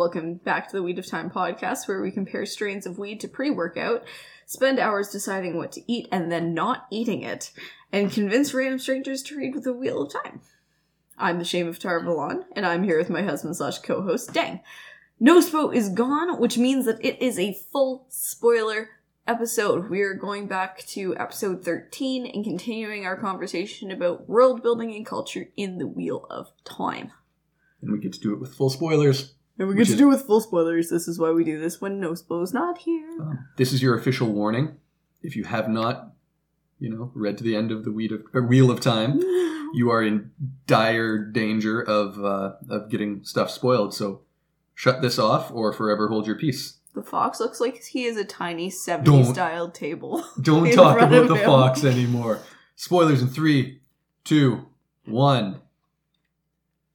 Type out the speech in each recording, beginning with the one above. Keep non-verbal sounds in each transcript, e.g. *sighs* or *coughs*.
Welcome back to the Weed of Time podcast, where we compare strains of weed to pre workout, spend hours deciding what to eat and then not eating it, and convince random strangers to read with the Wheel of Time. I'm the Shame of Tar Valon, and I'm here with my husband slash co host, Dang. Nospo is gone, which means that it is a full spoiler episode. We are going back to episode 13 and continuing our conversation about world building and culture in the Wheel of Time. And we get to do it with full spoilers. And we get to is- do with full spoilers. This is why we do this when Nospo's not here. Um, this is your official warning. If you have not, you know, read to the end of the Wheel of, uh, Wheel of Time, *laughs* you are in dire danger of uh, of getting stuff spoiled. So shut this off or forever hold your peace. The fox looks like he is a tiny 70s style table. *laughs* Don't talk about the him. fox anymore. Spoilers in three, two, one.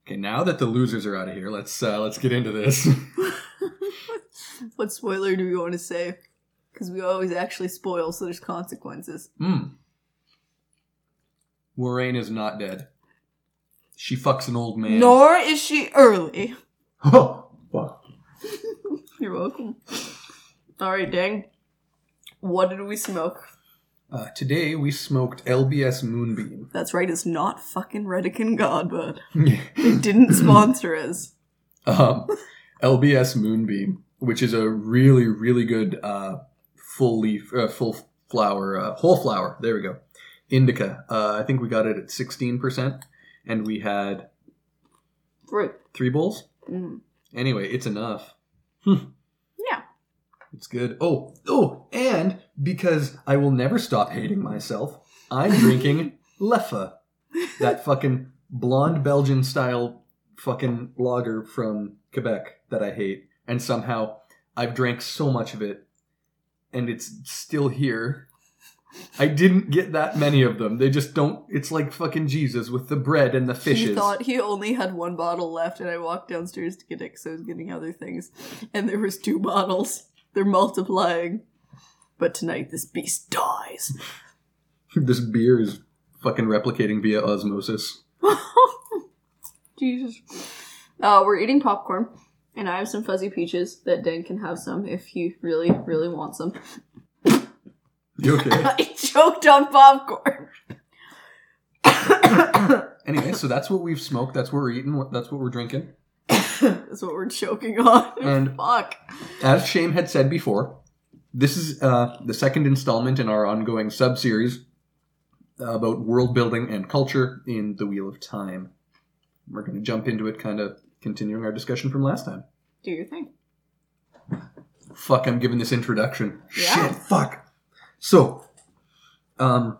Okay, now that the losers are out of here, let's uh, let's get into this. *laughs* what spoiler do we want to say? Because we always actually spoil, so there's consequences. Hmm. Moiraine is not dead. She fucks an old man. Nor is she early. *laughs* Oh, fuck. *laughs* You're welcome. Alright, dang. What did we smoke? Uh, today we smoked LBS Moonbeam. That's right, it's not fucking Redecan Godbud. it *laughs* didn't sponsor us. um, LBS Moonbeam, which is a really, really good uh, full leaf, uh, full flower, uh, whole flower. There we go. Indica. Uh, I think we got it at 16%, and we had Right. three bowls. Mm. Anyway, it's enough. *laughs* It's good. Oh, oh, and because I will never stop hating myself, I'm drinking *laughs* Leffa, that fucking blonde Belgian style fucking lager from Quebec that I hate. And somehow I've drank so much of it, and it's still here. I didn't get that many of them. They just don't. It's like fucking Jesus with the bread and the fishes. He thought he only had one bottle left, and I walked downstairs to get it because I was getting other things, and there was two bottles. They're multiplying. But tonight, this beast dies. *laughs* this beer is fucking replicating via osmosis. *laughs* Jesus. Uh, we're eating popcorn, and I have some fuzzy peaches that Dan can have some if he really, really wants some. You okay? *laughs* I choked on popcorn. *coughs* anyway, so that's what we've smoked. That's what we're eating. That's what we're drinking. *laughs* That's what we're choking on. *laughs* And- Fuck. As Shame had said before, this is uh, the second installment in our ongoing sub series about world building and culture in the Wheel of Time. We're going to jump into it, kind of continuing our discussion from last time. Do your thing. Fuck, I'm giving this introduction. Yeah. Shit, fuck. So, um,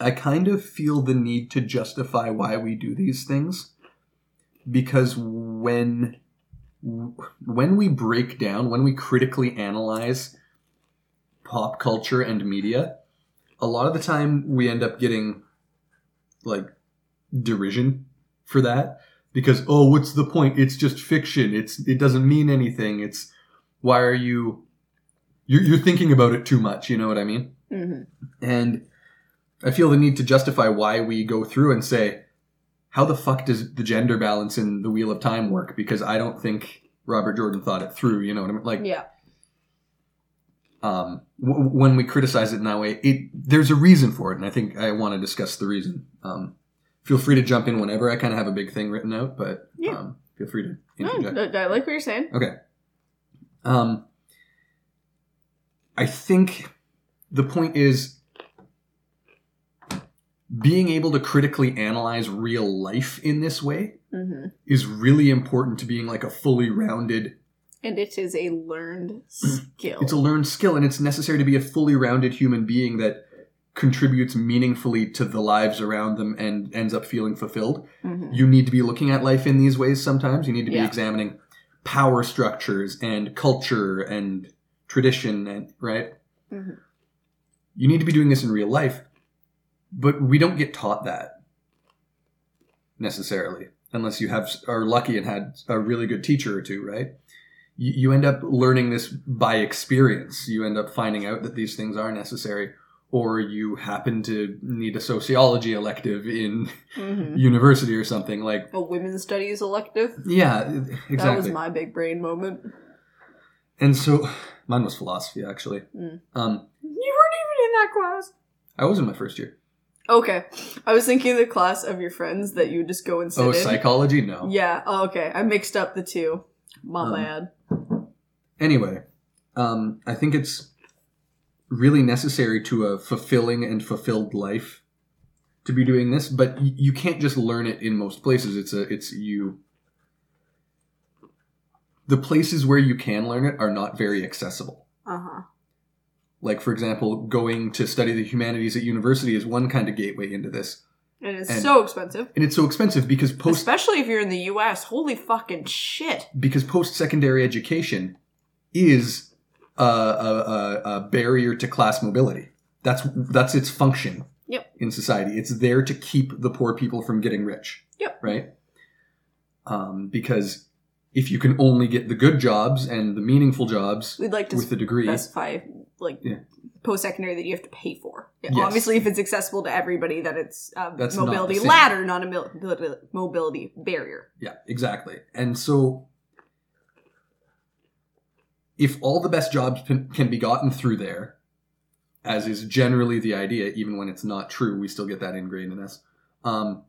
I kind of feel the need to justify why we do these things because when when we break down, when we critically analyze pop culture and media, a lot of the time we end up getting like derision for that because oh what's the point? It's just fiction. It's it doesn't mean anything. It's why are you you're, you're thinking about it too much. You know what i mean? Hmm and i feel the need to justify why we go through and say how the fuck does the gender balance in the wheel of time work because i don't think robert jordan thought it through you know what i mean like Yeah. um, w- when we criticize it in that way, it there's a reason for it, and I think I want to discuss the reason. Um, feel free to jump in whenever. I kind of have a big thing written out, but Yeah. um, feel free to No, interject. I I like what you're saying. Okay. Um, I think the point is being able to critically analyze real life in this way hmm is really important to being like a fully rounded And it is a learned *clears throat* skill. It's a learned skill, and it's necessary to be a fully rounded human being that contributes meaningfully to the lives around them and ends up feeling fulfilled. Mhm. You need to be looking at life in these ways sometimes. You need to be Yeah. examining power structures and culture and tradition and right? Mhm. You need to be doing this in real life. But we don't get taught that necessarily unless you have are lucky and had a really good teacher or two, right? You, you end up learning this by experience. You end up finding out that these things are necessary or you happen to need a sociology elective in hmm *laughs* university or something like A women's studies elective. yeah exactly That was my big brain moment. and so mine was philosophy actually Mm. um You weren't even in that class. i was in my first year Okay, I was thinking the class of your friends that you would just go and sit oh in. psychology no Yeah. Oh, okay. I mixed up the two. My Um, bad. anyway um i think it's really necessary to a fulfilling and fulfilled life to be doing this but y- you can't just learn it in most places it's a it's you the places where you can learn it are not very accessible Uh huh. Like for example going to study the humanities at university is one kind of gateway into this And it's And- so expensive, and it's so expensive because post especially if you're in the U.S. Holy fucking shit! because post-secondary education is a, a, a, a barrier to class mobility. That's that's its function. Yep. In society, it's there to keep the poor people from getting rich. Yep. Right. Um, because if you can only get the good jobs and the meaningful jobs We'd like to with the degree, specify like Yeah. post secondary that you have to pay for. Yes. Obviously, if it's accessible to everybody, that it's a That's mobility same. ladder, not a mobility barrier. Yeah, exactly. And so, if all the best jobs can, can be gotten through there, as is generally the idea, even when it's not true, we still get that ingrained in us. Um,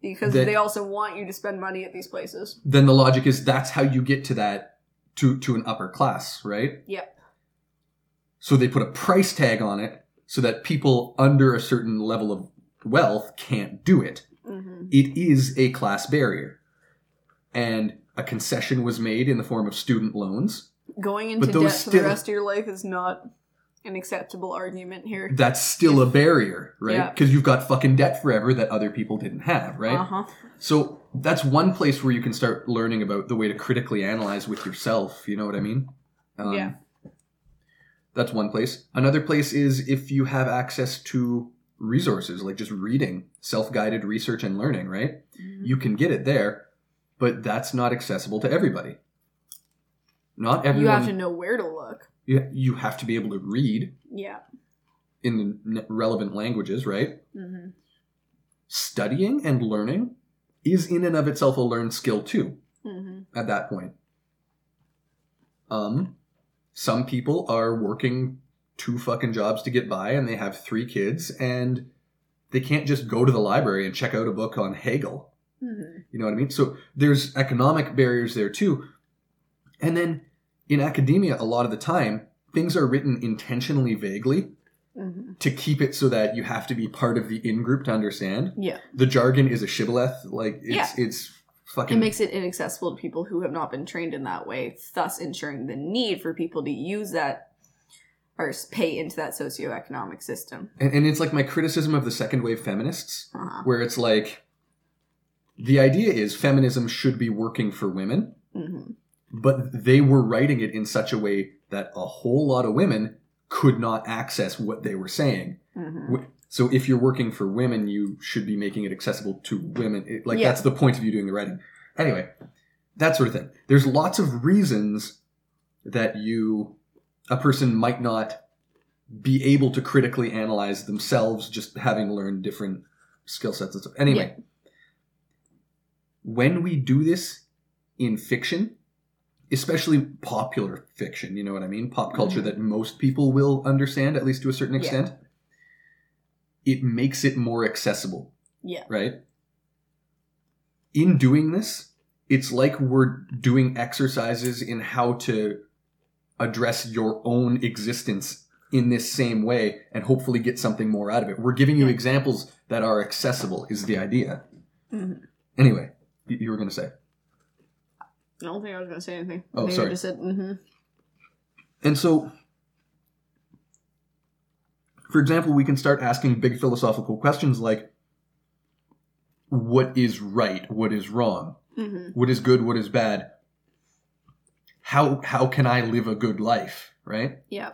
Because That- they also want you to spend money at these places. then the logic is that's how you get to that to to an upper class, right? Yep. So they put a price tag on it so that people under a certain level of wealth can't do it. hmm It is a class barrier, and a concession was made in the form of student loans. Going into debt for the rest of your life is not an acceptable argument here. that's still a barrier, right? Yeah. Because you've got fucking debt forever that other people didn't have, right? Uh huh. So that's one place where you can start learning about the way to critically analyze with yourself. You know what I mean? Um, Yeah. That's one place. Another place is if you have access to resources like just reading, self guided research and learning, right? You can get it there, but that's not accessible to everybody. Not everyone. You have to know where to look. you, you have to be able to read Yeah. in the relevant languages, right? hmm studying and learning is in and of itself a learned skill too hmm at that point um some people are working two fucking jobs to get by and they have three kids and they can't just go to the library and check out a book on hegel hmm you know what i mean so there's economic barriers there too and then in academia a lot of the time things are written intentionally vaguely hmm to keep it so that you have to be part of the in group to understand Yeah. the jargon is a shibboleth. Like it's Yeah. it's fucking It makes it inaccessible to people who have not been trained in that way, thus ensuring the need for people to use that or pay into that socioeconomic system. and, and it's like my criticism of the second wave feminists, Uh-huh. where it's like the idea is feminism should be working for women, hmm but they were writing it in such a way that a whole lot of women could not access what they were saying. hmm W- So if you're working for women, you should be making it accessible to women. It- like Yeah. that's the point of you doing the writing. Anyway, that sort of thing. There's lots of reasons that you a person might not be able to critically analyze themselves just having learned different skill sets and stuff. Anyway, when we do this in fiction, especially popular fiction, you know what I mean? Pop culture Mhm. that most people will understand, at least to a certain Yeah. It makes it more accessible, Yeah. right? In doing this, it's like we're doing exercises in how to address your own existence in this same way and hopefully get something more out of it. We're giving you Yeah. examples that are accessible, is the idea. Mhm. Anyway, you, were going to say. I don't think I was going to say anything. Oh, think I just said, mm-hmm. And so, for example, we can start asking big philosophical questions like what is right? What is wrong? Mm-hmm. What is good? What is bad? How how can I live a good life? Right? Yeah.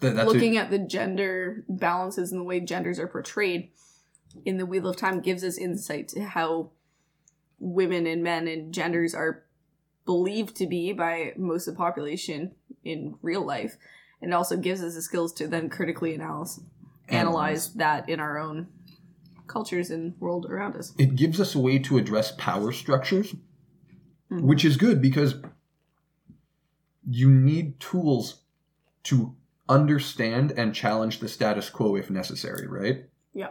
Looking at the gender balances and the way genders are portrayed in the Wheel of Time gives us insight to how women and men and genders are believed to be by most of the population in real life It also gives us the skills to then critically analyze, analyze that in our own cultures and world around us. It gives us a way to address power structures, Mhm. which is good because you need tools to understand and challenge the status quo if necessary, right? Yeah.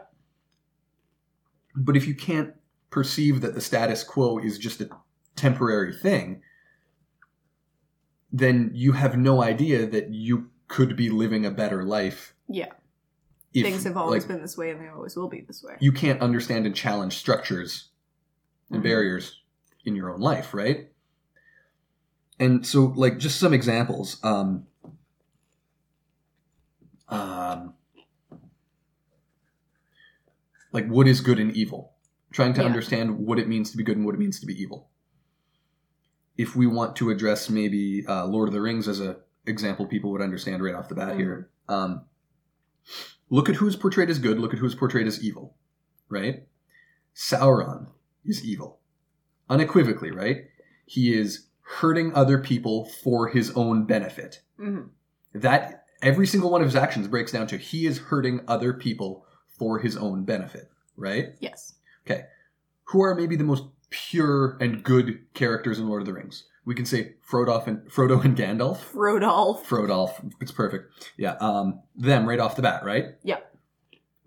But if you can't perceive that the status quo is just a temporary thing, then you have no idea that you could be living a better life. Yeah. If, Things have always like, been this way and they always will be this way. You can't understand and challenge structures and Mhm. barriers in your own life, right? And so, like, just some examples. Um, um, like, what is good and evil? Trying to Yeah. understand what it means to be good and what it means to be evil. If we want to address maybe uh, Lord of the Rings as a example, people would understand right off the bat here. Um, look at who's portrayed as good. Look at who's portrayed as evil, right? Sauron is evil, unequivocally, right? He is hurting other people for his own benefit. Mhm. That every single one of his actions breaks down to he is hurting other people for his own benefit, right? Yes. Okay. Who are maybe the most pure and good characters in Lord of the Rings? We can say Frodo and Frodo and Gandalf. Rodolph. Frodolf, it's perfect. Yeah, um, them right off the bat, right? Yeah.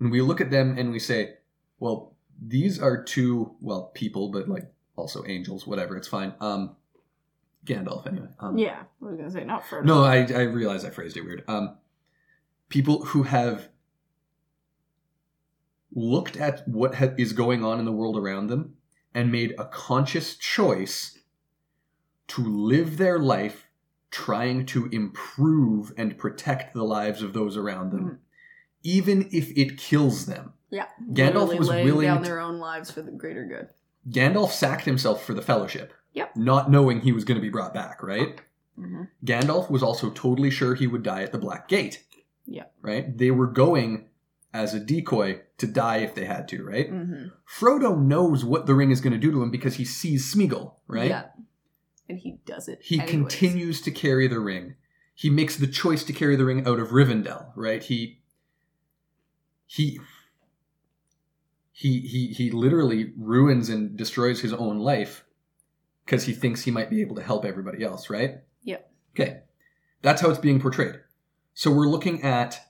And we look at them and we say, well, these are two, well, people, but like also angels, whatever. It's fine. Um, Gandalf, anyway. Um, Yeah. I was going to say, not Frodo. No, I, I realize I phrased it weird. Um, people who have looked at what ha- is going on in the world around them and made a conscious choice to live their life trying to improve and protect the lives of those around them, Mhm. even if it kills them. Yeah. Gandalf was willing down their own lives for the greater good. Gandalf sacked himself for the Fellowship. Yep. Not knowing he was going to be brought back, right? hmm Gandalf was also totally sure he would die at the Black Gate. Yeah. Right? They were going as a decoy to die if they had to, right? hmm Frodo knows what the ring is going to do to him because he sees Smeagol, right? Yeah. And he does it. He anyways. continues to carry the ring. He makes the choice to carry the ring out of Rivendell, right? He he he he he literally ruins and destroys his own life because he thinks he might be able to help everybody else, right? Yep. Okay. That's how it's being portrayed. So we're looking at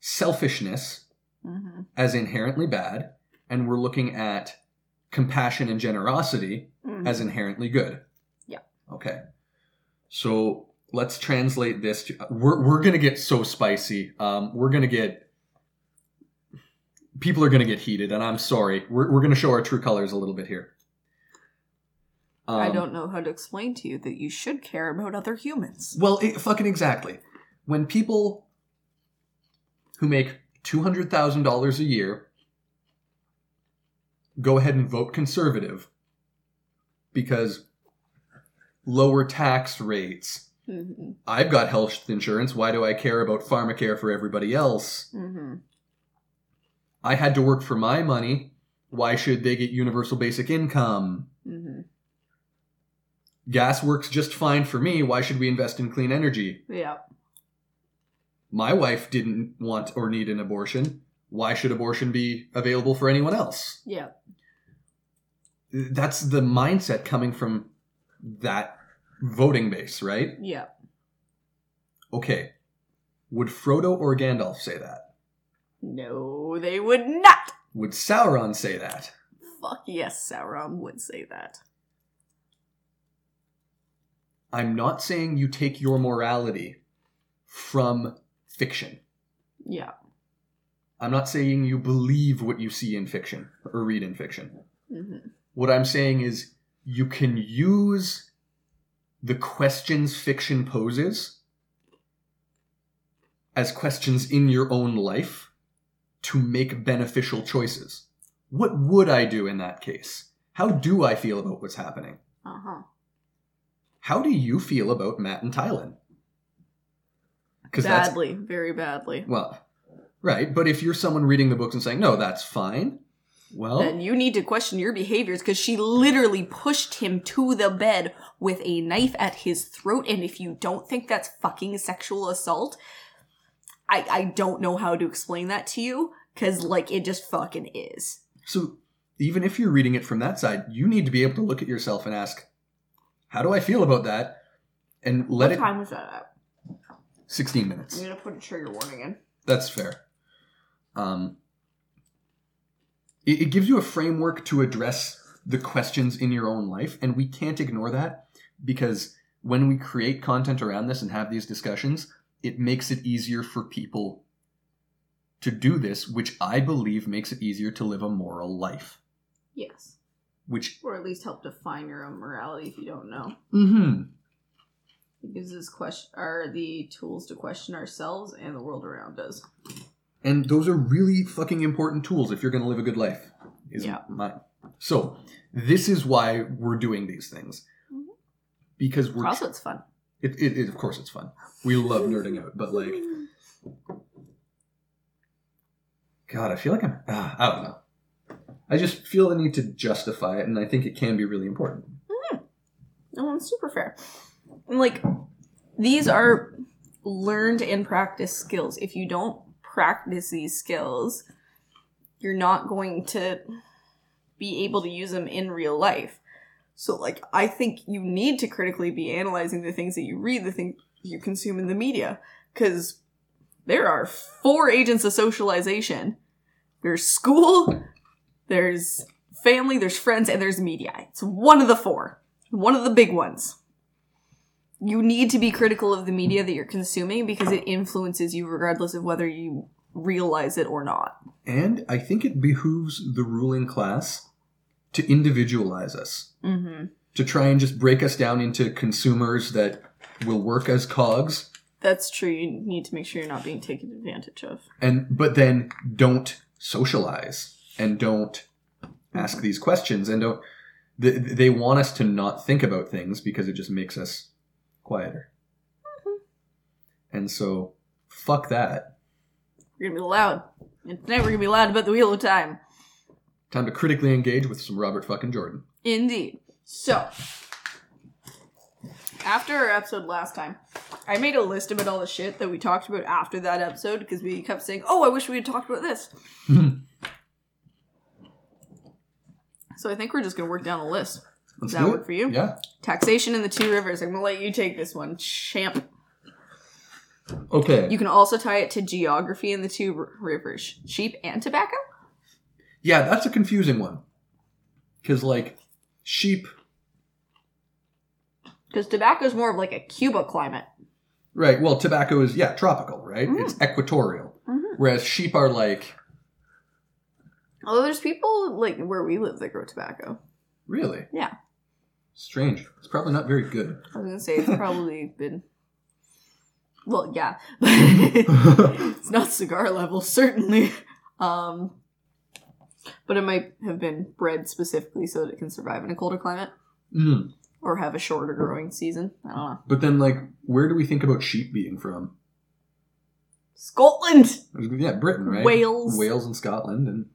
selfishness Mhm. as inherently bad, and we're looking at compassion and generosity Mhm. as inherently good. Okay. So let's translate this to. We're we're gonna get so spicy. Um, we're gonna get. People are gonna get heated, and I'm sorry. We're we're gonna show our true colors a little bit here. Um, I don't know how to explain to you that you should care about other humans. Well, it, fucking exactly. When people who make two hundred thousand dollars a year go ahead and vote conservative because lower tax rates. hmm I've got health insurance. Why do I care about pharmacare for everybody else? hmm I had to work for my money. Why should they get universal basic income? hmm Gas works just fine for me. Why should we invest in clean energy? Yeah. My wife didn't want or need an abortion. Why should abortion be available for anyone else? Yeah. That's the mindset coming from that voting base, right? Yeah. Okay. Would Frodo or Gandalf say that? No, they would not. Would Sauron say that? Fuck yes, Sauron would say that. I'm not saying you take your morality from fiction. Yeah. I'm not saying you believe what you see in fiction or read in fiction. hmm What I'm saying is you can use the questions fiction poses as questions in your own life to make beneficial choices. What would I do in that case? How do I feel about what's happening? Uh huh. How do you feel about Mat and Tylin? Because Badly, very badly. well, right. But if you're someone reading the books and saying, "No, that's fine," well, Then you need to question your behaviors because she literally pushed him to the bed with a knife at his throat. And if you don't think that's fucking sexual assault, I I don't know how to explain that to you because like it just fucking is. So even if you're reading it from that side, you need to be able to look at yourself and ask, "How do I feel about that?" And let what it. time was that at? Sixteen minutes. I'm gonna put a trigger warning in. That's fair. Um, it, it gives you a framework to address the questions in your own life, and we can't ignore that because when we create content around this and have these discussions, it makes it easier for people to do this, which I believe makes it easier to live a moral life. Yes, Which, or at least help define your own morality if you don't know. mm-hmm. It gives us question are the tools to question ourselves and the world around us. And those are really fucking important tools if you're going to live a good life. Is Yeah. my so this is why we're doing these things because we're Also, it's fun. It, it, it, of course, it's fun. We love nerding out, but like, God, I feel like I'm. Uh, I don't know. I just feel the need to justify it, and I think it can be really important. Oh, it's super fair. And like, these are learned and practiced skills. If you don't practice these skills, you're not going to be able to use them in real life. So, like, I think you need to critically be analyzing the things that you read, the things you consume in the media, because there are four agents of socialization. There's school, there's family, there's friends, and there's media. It's one of the four. One of the big ones. You need to be critical of the media that you're consuming because it influences you regardless of whether you realize it or not. And I think it behooves the ruling class to individualize us, Mm-hmm. to try and just break us down into consumers that will work as cogs, That's true. You need to make sure you're not being taken advantage of. and but then don't socialize and don't ask these questions and don't they, they want us to not think about things because it just makes us quieter mm-hmm. and so fuck that We're gonna be loud. And tonight we're gonna be loud about the Wheel of Time. time to critically engage with some robert fucking jordan Indeed. So, after our episode last time, I made a list about all the shit that we talked about after that episode because we kept saying, "Oh, I wish we had talked about this." *laughs* so I think we're just gonna work down the list. Does that work for you? yeah Taxation in the two rivers. I'm gonna let you take this one, champ. okay You can also tie it to geography in the two r- rivers: sheep and tobacco. yeah that's a confusing one because like sheep Because tobacco is more of like a Cuba climate. right well tobacco is yeah tropical right Mm. it's equatorial Mhm. whereas sheep are like Although there's people like where we live that grow tobacco. really Yeah. Strange it's probably not very good I was gonna say it's probably *laughs* been. Well, yeah, *laughs* *laughs* it's not cigar level, certainly. Um, but it might have been bred specifically so that it can survive in a colder climate Mm. or have a shorter growing season. I don't know. But then, like, where do we think about sheep being from? Scotland, Yeah, Britain, right? Wales. Wales and Scotland, and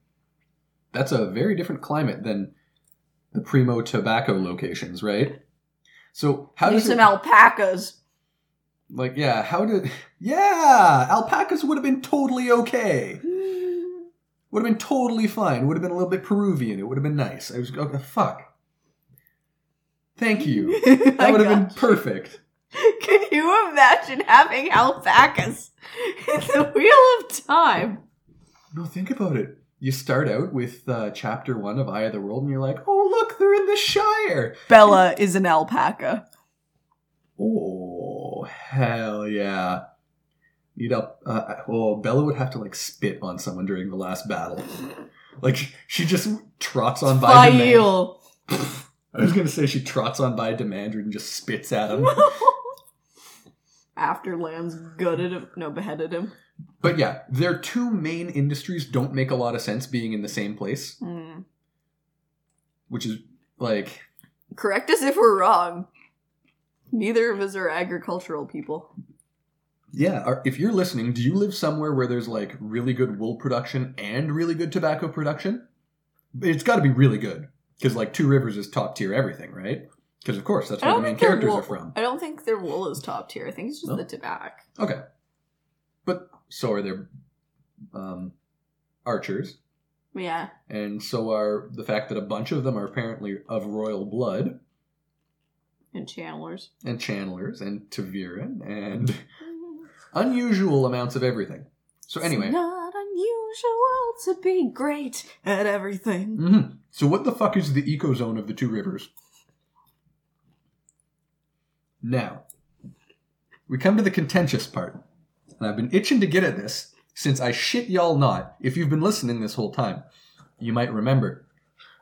that's a very different climate than the primo tobacco locations, right? So how does some it, alpacas. like yeah? How did yeah? Alpacas would have been totally okay. *sighs* Would have been totally fine. Would have been a little bit Peruvian. It would have been nice. I was oh, fuck. Thank you. *laughs* That would have been perfect. *laughs* Can you imagine having alpacas *laughs* in the Wheel of Time? No, think about it. You start out with uh, chapter one of Eye of the World, and you're like, "Oh, look, they're in the Shire." Bella is an alpaca. Oh, hell yeah! You'd up. Uh, oh, Bella would have to like spit on someone during the last battle. Like she just trots on by. Demand- Fail. I was gonna say she trots on by Demandred and just spits at him. *laughs* After Lan's gutted him, no, beheaded him. But yeah, their two main industries don't make a lot of sense being in the same place, Hmm. which is like Correct us if we're wrong. Neither of us are agricultural people. Yeah, if you're listening, do you live somewhere where there's like really good wool production and really good tobacco production? It's got to be really good because like Two Rivers is top tier everything, right? Because of course that's where the main characters wool, are from. I don't think their wool is top tier. I think it's just No? the tobacco. Okay, but so are their um, archers, Yeah. and so are the fact that a bunch of them are apparently of royal blood, And channelers. and channelers, and ta'veren, and *laughs* unusual amounts of everything. So anyway, It's not unusual to be great at everything. mhm. so what the fuck is the ecozone of the two rivers? Now, we come to the contentious part, and I've been itching to get at this since I shit y'all not. If you've been listening this whole time, you might remember.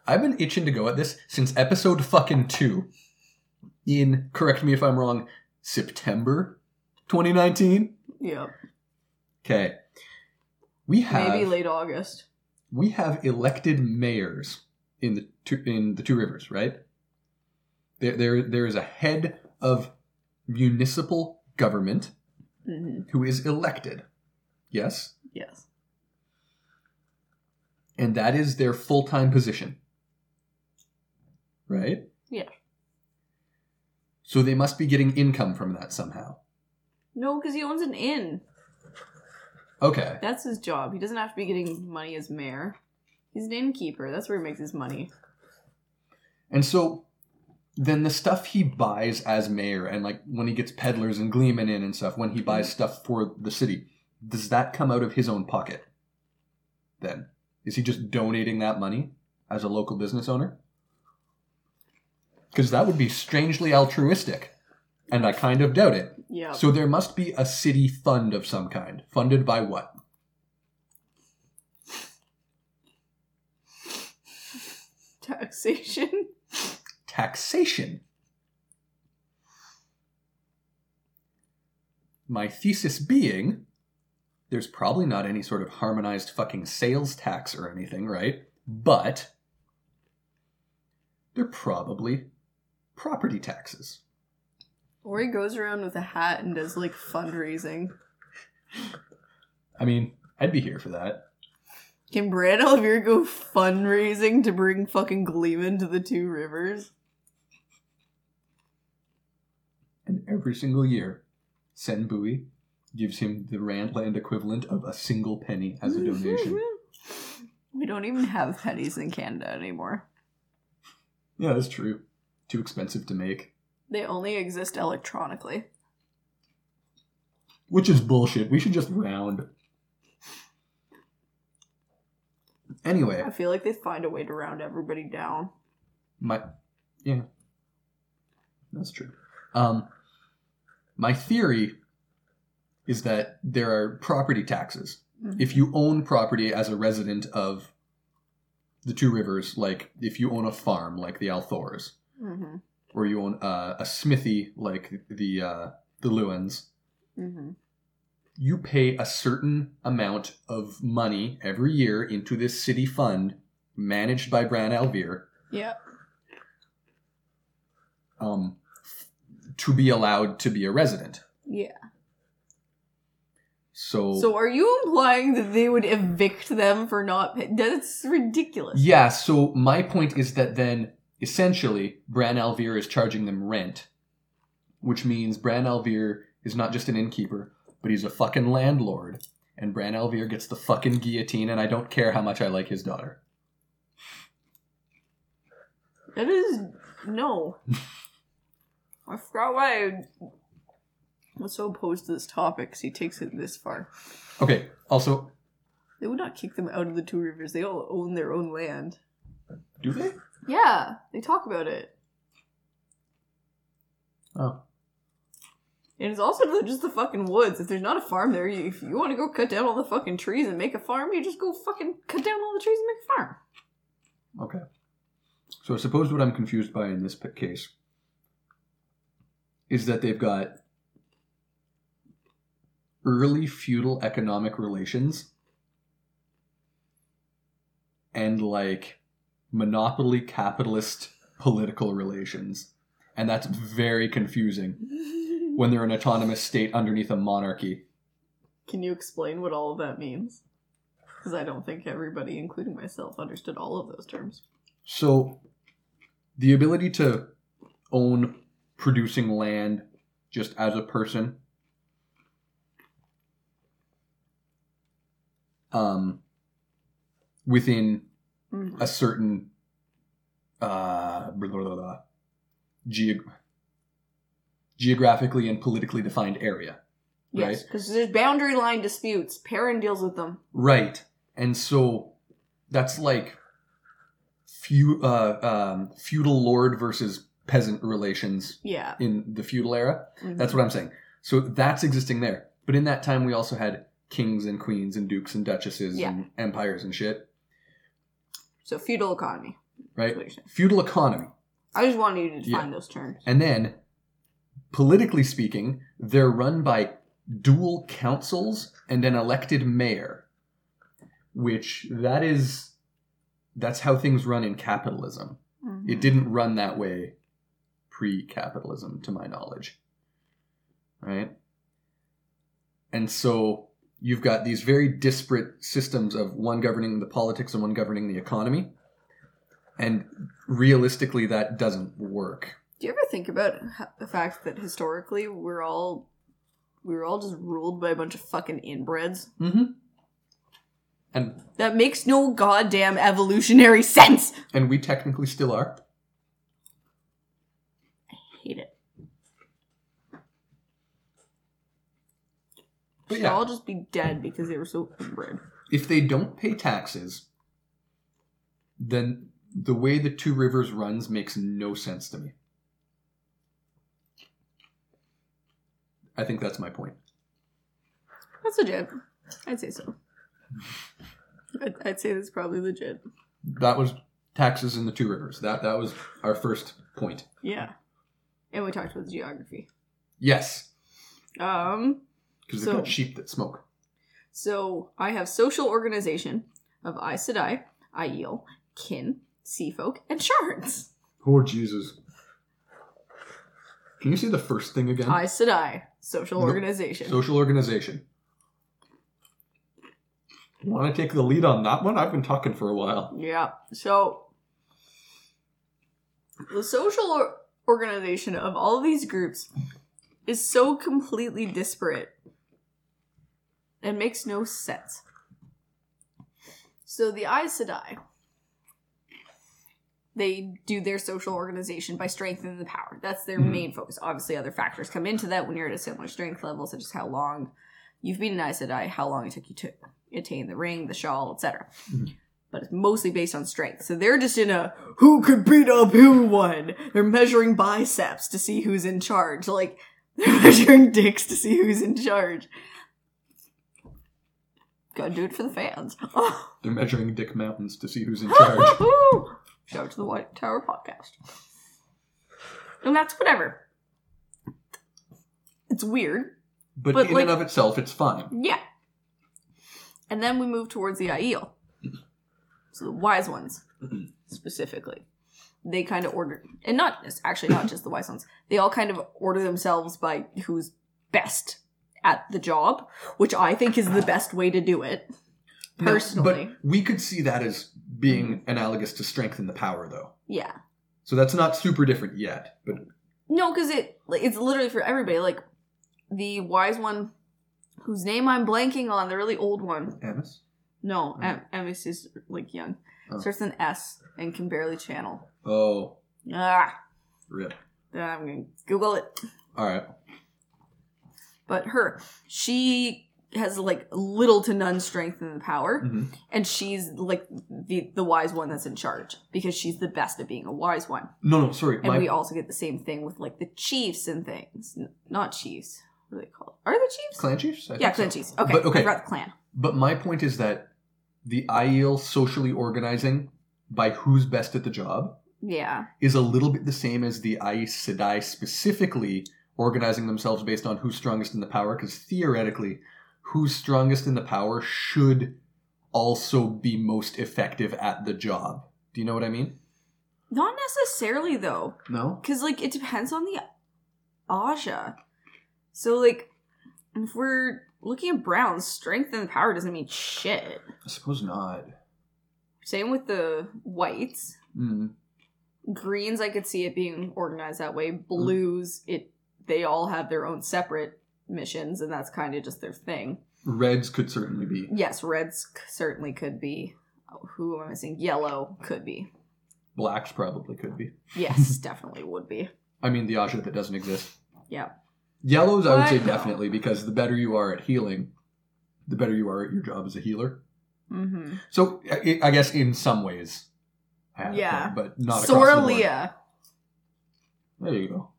I've been itching to go at this since episode fucking two. In, correct me if I'm wrong, September 2019? Yep. Okay. We have Maybe late August. we have elected mayors in the two, in the two rivers, right? There, there, there is a head of municipal government hmm who is elected. Yes, Yes. and that is their full time position, right? Yeah. So they must be getting income from that somehow. No, because he owns an inn. Okay. That's his job. He doesn't have to be getting money as mayor. He's an innkeeper. That's where he makes his money. And so then the stuff he buys as mayor and like when he gets peddlers and gleemen in and stuff, when he buys mm. stuff for the city, does that come out of his own pocket? Then? Is he just donating that money as a local business owner? Because that would be strangely altruistic. And I kind of doubt it. Yeah. So there must be a city fund of some kind. Funded by what? Taxation. *laughs* taxation. My thesis being there's probably not any sort of harmonized fucking sales tax or anything, right? But they're probably property taxes. Or he goes around with a hat and does like fundraising. I mean, I'd be here for that. Can Bran al'Vere go fundraising to bring fucking Gleeman to the two rivers? And every single year, Cenn Buie gives him the Randland equivalent of a single penny as a donation. we don't even have pennies in Canada anymore. yeah, that's true. Too expensive to make. They only exist electronically. Which is bullshit. We should just round. Anyway, I feel like they find a way to round everybody down. my yeah. That's true. Um my theory is that there are property taxes. If you own property as a resident of the two rivers, like if you own a farm like the al'Thors, Mm-hmm. or you own uh, a smithy like the uh, the Luhhans, Mm-hmm. you pay a certain amount of money every year into this city fund managed by Bran al'Vere Yeah. um, to be allowed to be a resident. Yeah. So, So are you implying that they would evict them for not paying? That's ridiculous. yeah, so my point is that then essentially Bran al'Vere is charging them rent, which means Bran al'Vere is not just an innkeeper, but he's a fucking landlord. And Bran al'Vere gets the fucking guillotine, and I don't care how much I like his daughter. That is no. *laughs* I forgot why I was so opposed to this topic because he takes it this far. Okay, also, They would not kick them out of the two rivers. They all own their own land. do they? Yeah, they talk about it. Oh. And it's also just the fucking woods. If there's not a farm there, you, if you want to go cut down all the fucking trees and make a farm, you just go fucking cut down all the trees and make a farm. Okay. So I suppose what I'm confused by in this p- case is that they've got early feudal economic relations and like monopoly capitalist political relations. And that's very confusing *laughs* when they're an autonomous state underneath a monarchy. Can you explain what all of that means? Because I don't think everybody, including myself, understood all of those terms. So, the ability to own producing land just as a person um, within Mhm. a certain uh, blah, blah, blah, geog- geographically and politically defined area. Yes, right? because there's boundary line disputes. Perrin deals with them. Right. And so that's like uh, um, feudal lord versus peasant relations Yeah. in the feudal era. Mhm. That's what I'm saying. So that's existing there. But in that time, we also had kings and queens and dukes and duchesses Yeah. and empires and shit. so feudal economy. Right? what you're saying. Feudal economy. I just wanted you to Yeah. define those terms. And then, politically speaking, they're run by dual councils and an elected mayor, which that is that's how things run in capitalism. Mhm. It didn't run that way pre-capitalism, to my knowledge. Right? And so you've got these very disparate systems of one governing the politics and one governing the economy. And realistically, that doesn't work. Do you ever think about the fact that historically we're all we were all just ruled by a bunch of fucking inbreds? Mm-hmm. And That makes no goddamn evolutionary *laughs* sense. and we technically still are. Hate it. But Should yeah, all just be dead because they were so inbred. if they don't pay taxes, then the way the Two Rivers runs makes no sense to me. I think that's my point. That's legit. I'd say so. I'd, I'd say that's probably legit. That was taxes in the Two Rivers. That that was our first point. Yeah. And we talked about the geography. Yes, Um, because So- they've got sheep that smoke. so I have social organization of Aes Sedai, Aiel, Kin, Sea Folk, and Shards. Poor Jesus! Can you see the first thing again? Aes Sedai, social No. organization. Social organization. Want to take the lead on that one? I've been talking for a while. Yeah. So the social organization of all of these groups is so completely disparate. It makes no sense. So the Aes Sedai, they do their social organization by strengthening the power. That's their Mhm. main focus. Obviously, other factors come into that when you're at a similar strength level, such as how long you've been an Aes Sedai, how long it took you to attain the ring, the shawl, etc. Mhm. But it's mostly based on strength. So they're just in a who could beat up who one. They're measuring biceps to see who's in charge. Like *laughs* they're measuring dicks to see who's in charge. Gotta do it for the fans. *laughs* They're measuring Dick Mountains to see who's in charge. *laughs* Shout out to the White Tower podcast. And that's whatever. It's weird. But, But, in like- and of itself, it's fine. Yeah. And then we move towards the Aiel. Mm-hmm. So the wise ones, mm-hmm. specifically. They kind of order, and not it's actually not just the wise ones. They all kind of order themselves by who's best at the job, which I think is the best way to do it. No, Personally, but we could see that as being analogous to strengthen the power, though. yeah. So that's not super different yet. But No, because it it's literally for everybody. Like the wise one, whose name I'm blanking on, the really old one. Amys? No, Hmm. Em- Amys is like young. Oh. Starts an S and can barely channel. Oh, Ah, rip. I'm gonna Google it. All right. But her, she has like little to none strength in the power, Mhm. and she's like the the wise one that's in charge because she's the best at being a wise one. No, no, sorry. And My, we also get the same thing with like the chiefs and things. N- not chiefs. What are they called? Are the chiefs? clan chiefs? I yeah, clan so. chiefs. Okay, But, okay. Forgot the clan. But my point is that the Aiel socially organizing by who's best at the job Yeah, is a little bit the same as the Aes Sedai specifically organizing themselves based on who's strongest in the power, because theoretically, who's strongest in the power should also be most effective at the job. Do you know what I mean? not necessarily though. No? Because, like, it depends on the Ajah. So, like, if we're looking at Brown's strength and power doesn't mean shit. I suppose not. Same with the whites. Mm. Greens, I could see it being organized that way. Blues, it they all have their own separate missions, and that's kind of just their thing. Reds could certainly be. Yes, reds c- certainly could be. Oh, Who am I missing? Yellow could be. Blacks probably could be. Yes, *laughs* definitely would be. I mean, the Ajah that doesn't exist. Yeah. Yellows, I would say definitely because the better you are at healing, the better you are at your job as a healer. Mm-hmm. So I, I guess in some ways, I have a Yeah. but not across the board. There you go.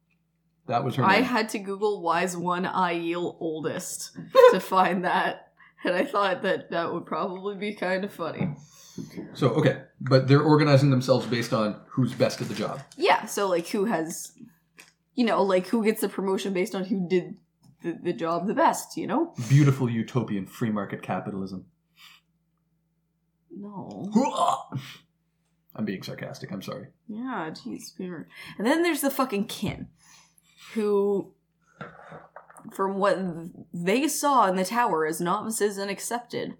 That was her I name. had to Google Wise One Aiel oldest *laughs* to find that, and I thought that that would probably be kind of funny. so okay, but they're organizing themselves based on who's best at the job. Yeah, so like who has, you know, like who gets the promotion based on who did the, the job the best, you know? Beautiful utopian free market capitalism. No. I'm being sarcastic. I'm sorry. Yeah, jeez. Boomer. And then there's the fucking kin, who, from what they saw in the tower as novices and accepted,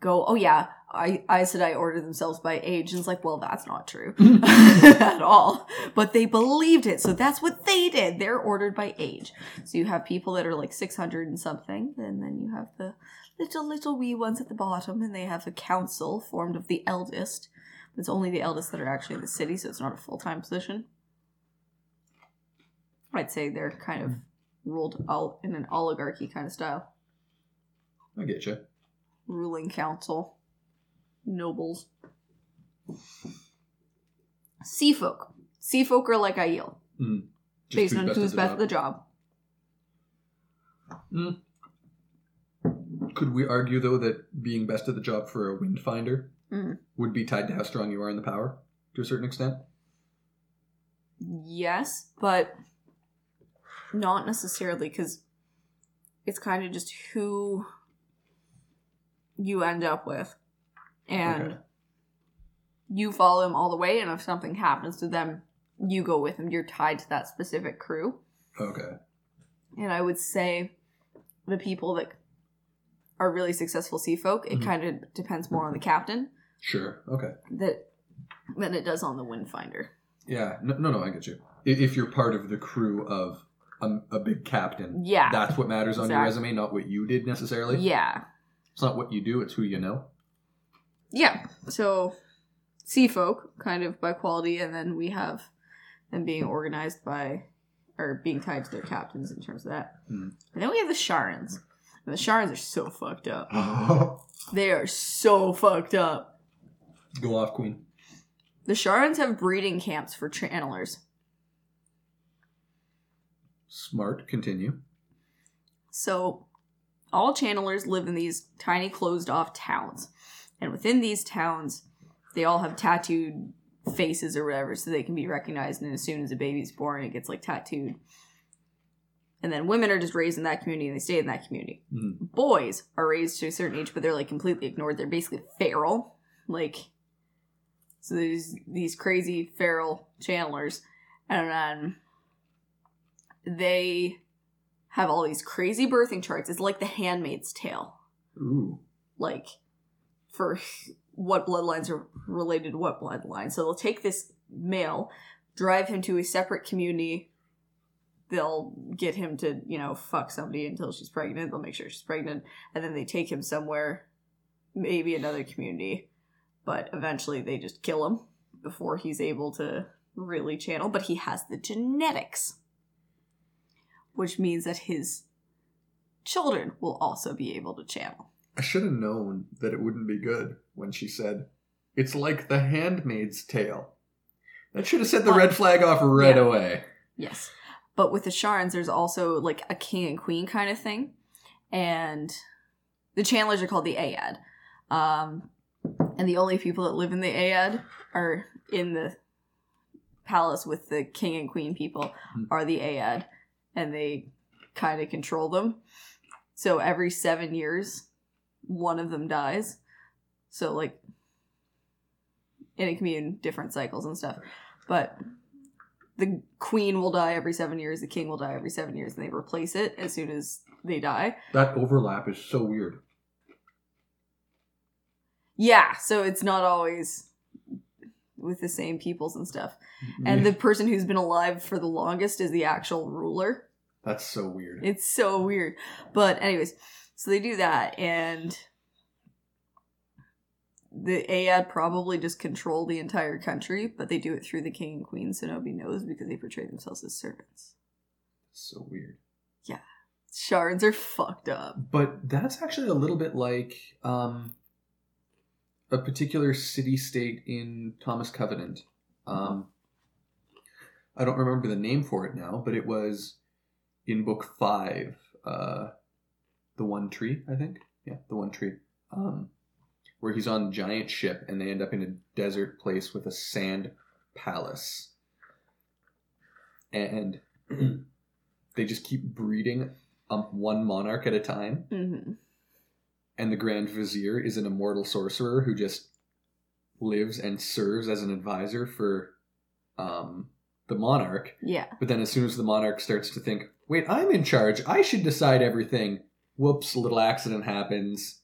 go, oh yeah, I, I said I ordered themselves by age. And it's like, well, that's not true *laughs* *laughs* at all. But they believed it, so that's what they did. They're ordered by age. So you have people that are like 600 and something, and then you have the little, little wee ones at the bottom, and they have a council formed of the eldest. It's only the eldest that are actually in the city, so it's not a full time position. I'd say they're kind of hmm. ruled all in an oligarchy kind of style. I get you. Ruling council, nobles, sea folk. Sea folk are like Aiel, hmm. based on who's best at the job. Hmm. Could we argue though that being best at the job for a wind finder Mm. would be tied to how strong you are in the power to a certain extent? Yes, but not necessarily because it's kind of just who you end up with. And Okay. you follow them all the way, and if something happens to them, you go with them. You're tied to that specific crew. Okay. And I would say the people that are really successful sea folk, it Mhm. kind of depends more on the captain Sure. Okay. that than it does on the wind finder. Yeah. No, no, no I get you. If you're part of the crew of a, a big captain, Yeah. that's what matters on your Exactly. resume, not what you did necessarily. yeah. It's not what you do; it's who you know. Yeah. So sea folk, kind of by quality, and then we have them being organized by or being tied to their captains in terms of that. Hmm. And then we have the Sharans. And the Sharans are so fucked up. *laughs* They are so fucked up. Go off, Queen. The Sharans have breeding camps for channelers. Smart. Continue. So all channelers live in these tiny closed off towns. And within these towns, they all have tattooed faces or whatever so they can be recognized and as soon as a baby's born it gets like tattooed. And then women are just raised in that community and they stay in that community. Mhm. Boys are raised to a certain age but they're like completely ignored. They're basically feral. Like so there's these crazy feral channelers and then they have all these crazy birthing charts. It's like the handmaid's tale. Ooh. Like for *laughs* what bloodlines are related to what bloodline. So they'll take this male, drive him to a separate community. They'll get him to, you know, fuck somebody until she's pregnant. They'll make sure she's pregnant. And then they take him somewhere, maybe another community. But eventually they just kill him before he's able to really channel. But he has the genetics, which means that his children will also be able to channel. I should have known that it wouldn't be good when she said, "It's like the Handmaid's Tale." That should have set the red flag off right yeah. away. Yes. But with the Sharns, there's also like a king and queen kind of thing. And the channelers are called the Ayad. Um, and the only people that live in the Ayad are in the palace with the king and queen people Hmm. are the Ayad. And they kind of control them. So every seven years, one of them dies. So, like, and it can be in different cycles and stuff. But the queen will die every seven years, the king will die every seven years, and they replace it as soon as they die. That overlap is so weird. Yeah, so it's not always with the same peoples and stuff. And the person who's been alive for the longest is the actual ruler. That's so weird. It's so weird. But anyways, So they do that, and the Ayad probably just control the entire country, but they do it through the king and queen, so nobody knows because they portray themselves as servants. So weird. Yeah. Shards are fucked up. But that's actually a little bit like um, a particular city state in Thomas Covenant. Um, I don't remember the name for it now, but it was in book five, uh, the One Tree, I think. Yeah, the One Tree. Um, where he's on a giant ship and they end up in a desert place with a sand palace. And *clears throat* they just keep breeding um, one monarch at a time hmm and the Grand Vizier is an immortal sorcerer who just lives and serves as an advisor for um, the monarch. Yeah. But then, as soon as the monarch starts to think, "Wait, I'm in charge. I should decide everything," whoops! A little accident happens.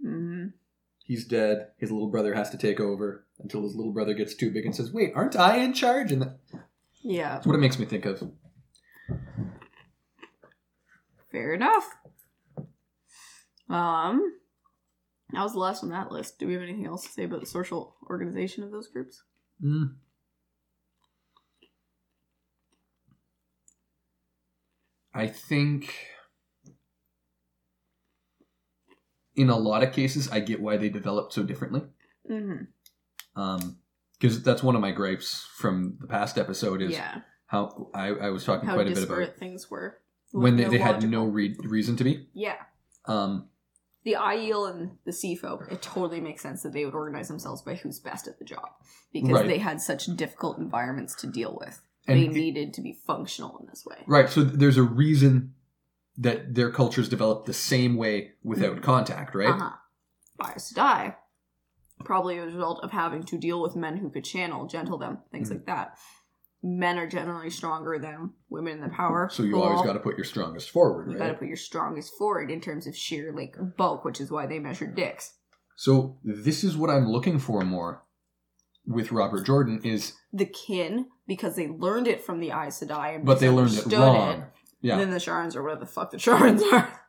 hmm He's dead. His little brother has to take over until his little brother gets too big and says, "Wait, aren't I in charge?" And that- Yeah. that's what it makes me think of. Fair enough. Um, that was the last on that list. Do we have anything else to say about the social organization of those groups? Mm. I think in a lot of cases, I get why they developed so differently. Mm-hmm. Um, because that's one of my gripes from the past episode is Yeah. how I, I was talking How quite a bit about things were. when they, No they had no re- reason to be. Yeah. Um, The Aiel and the Sea Folk, it totally makes sense that they would organize themselves by who's best at the job. Because Right. they had such difficult environments to deal with. And they it- needed to be functional in this way. right, so there's a reason that their cultures developed the same way without contact, right? Uh-huh. Bias to die. Probably a result of having to deal with men who could channel, gentle them, things Mhm. like that. Men are generally stronger than women in the power. So you always got to put your strongest forward, You right? gotta put your strongest forward in terms of sheer like bulk, which is why they measure dicks. So this is what I'm looking for more with Robert Jordan is, The kin, because they learned it from the Aes Sedai and but they learned it wrong. Yeah, And then the Sharns or whatever the fuck the Sharns are.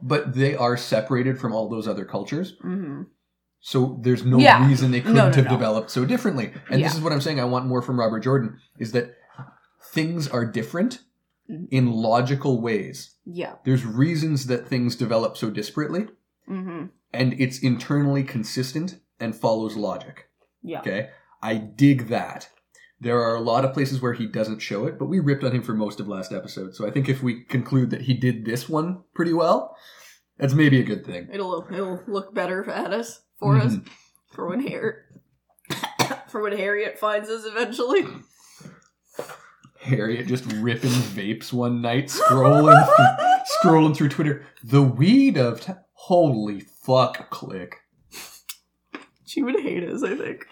but they are separated from all those other cultures. hmm So there's no Yeah. reason they couldn't No, no, have no. developed so differently. And this is what I'm saying. I want more from Robert Jordan is that things are different Mhm. in logical ways. Yeah. There's reasons that things develop so disparately, hmm and it's internally consistent and follows logic. Yeah. Okay. I dig that. There are a lot of places where he doesn't show it, but we ripped on him for most of last episode. So I think if we conclude that he did this one pretty well, that's maybe a good thing. It'll it'll look better at us for us Mhm. for when Harriet *coughs* for when Harriet finds us eventually. *coughs* Harriet just ripping vapes one night, scrolling through, *laughs* scrolling through Twitter. The weed of t- holy fuck, click. She would hate us, I think.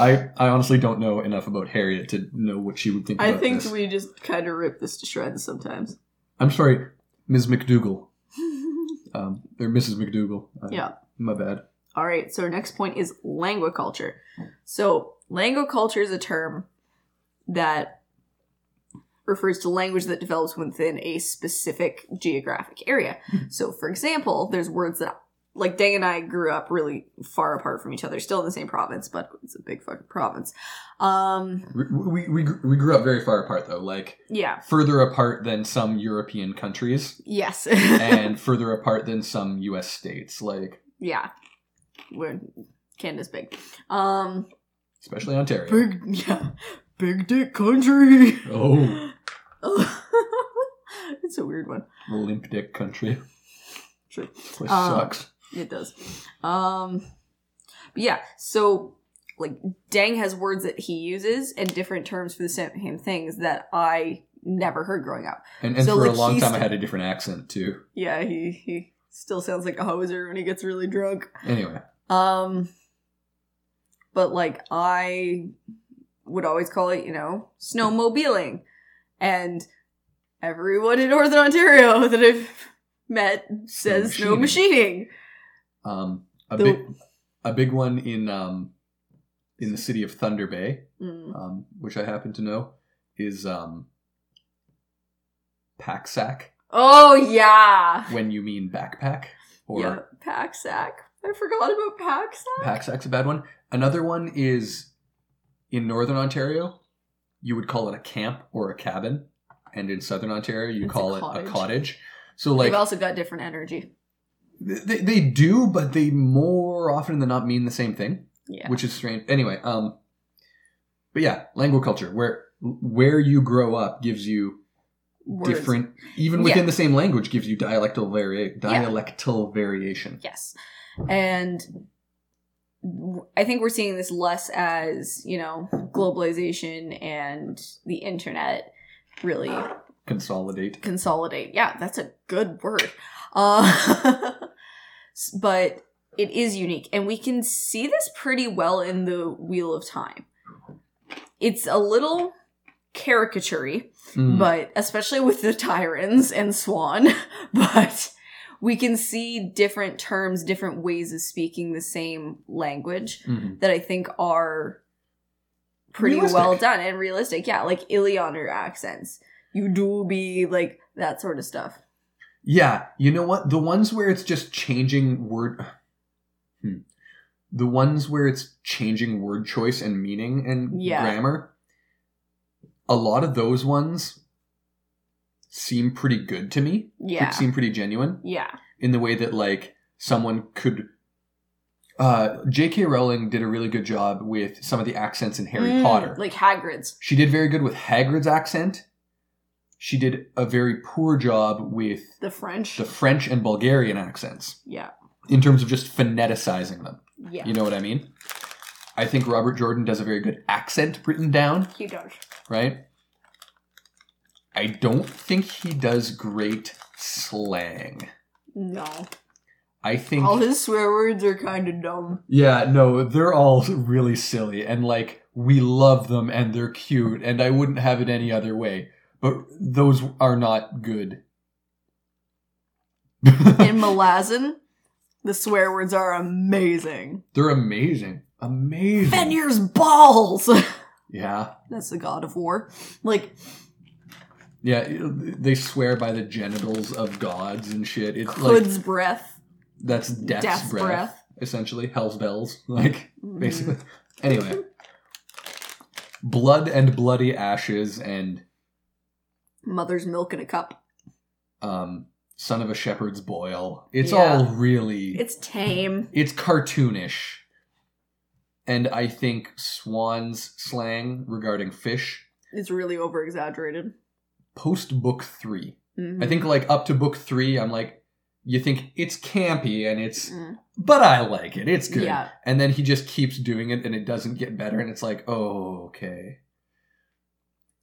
I I honestly don't know enough about Harriet to know what she would think. I think this. we just kind of rip this to shreds sometimes. I'm sorry, Ms. McDougal, *laughs* um, or Mrs. McDougal. Uh, Yeah. my bad. All right, so our next point is languaculture. So, languaculture is a term that refers to language that develops within a specific geographic area. so, for example, there's words that, like, Day and I grew up really far apart from each other, still in the same province, but it's a big fucking province. Um, We, we, we, grew up very far apart though, like yeah, further apart than some European countries yes. and *laughs* further apart than some U.S. states, like yeah. We're, Canada's big. Um, especially Ontario. big, yeah, big dick country. Oh, *laughs* it's a weird one. limp dick country. True. Which Um, sucks. It does. Um but yeah, so like Dang has words that he uses and different terms for the same things that I never heard growing up. And, and so, for like, a long time, I had a different accent too. Yeah, he he still sounds like a hoser when he gets really drunk. Anyway, Um but like I would always call it, you know, snowmobiling. And everyone in Northern Ontario *laughs* that I've met says Snow machining. Um, a The- big a big one in um, in the city of Thunder Bay, Mm. um, which I happen to know, is um, pack sack. Oh yeah. when you mean backpack or yeah, pack sack. I forgot about pack sack. pack sack's a bad one. Another one is in northern Ontario, you would call it a camp or a cabin, and in southern Ontario, you It's a call it a cottage. So like They've also got different energy. They, they do, but they more often than not mean the same thing. Yeah. which is strange. Anyway, um, but yeah, language culture where where you grow up gives you Words. different, even Yeah. within the same language, gives you dialectal vari- dialectal variation. Yes. And I think we're seeing this less as, you know, globalization and the internet really Consolidate. consolidate. Yeah, that's a good word. Uh, *laughs* but it is unique. And we can see this pretty well in the Wheel of Time. It's a little caricaturey, Mm. but especially with the Tairens and Siuan, *laughs* but we can see different terms, different ways of speaking the same language Mhm. that I think are pretty Realistic. well done and realistic. Yeah, like Illianer accents. You do be like that sort of stuff. Yeah, you know what? The ones where it's just changing word. *sighs* Hmm. The ones where it's changing word choice and meaning and Yeah. grammar. A lot of those ones seem pretty good to me. Yeah. Seem pretty genuine. Yeah. in the way that like someone could uh J.K. Rowling did a really good job with some of the accents in Harry Mm, Potter. Like Hagrid's. she did very good with Hagrid's accent. She did a very poor job with The French. the French and Bulgarian accents yeah. in terms of just phoneticizing them. Yeah. You know what I mean? I think Robert Jordan does a very good accent written down, he does. right? I don't think he does great slang. No. I think All his swear words are kind of dumb. Yeah, no, they're all really silly and like we love them and they're cute and I wouldn't have it any other way. But those are not good. *laughs* In Malazan, the swear words are amazing. they're amazing. Amazing. Fener's balls! *laughs* Yeah. That's the god of war. Like, Yeah, they swear by the genitals of gods and shit. It's like Hood's breath, that's death's, death's breath, breath. essentially. Hell's bells, *laughs* like Mm. basically. Anyway, blood and bloody ashes and Mother's milk in a cup. um son of a shepherd's boil. It's Yeah. all really It's tame. it's cartoonish. And I think Siuan's slang regarding fish It's really over exaggerated. post book 3. Mm-hmm. I think like up to book 3 I'm like you think it's campy and it's Mm. but I like it. It's good. Yeah. And then he just keeps doing it and it doesn't get better and it's like, "Oh, okay."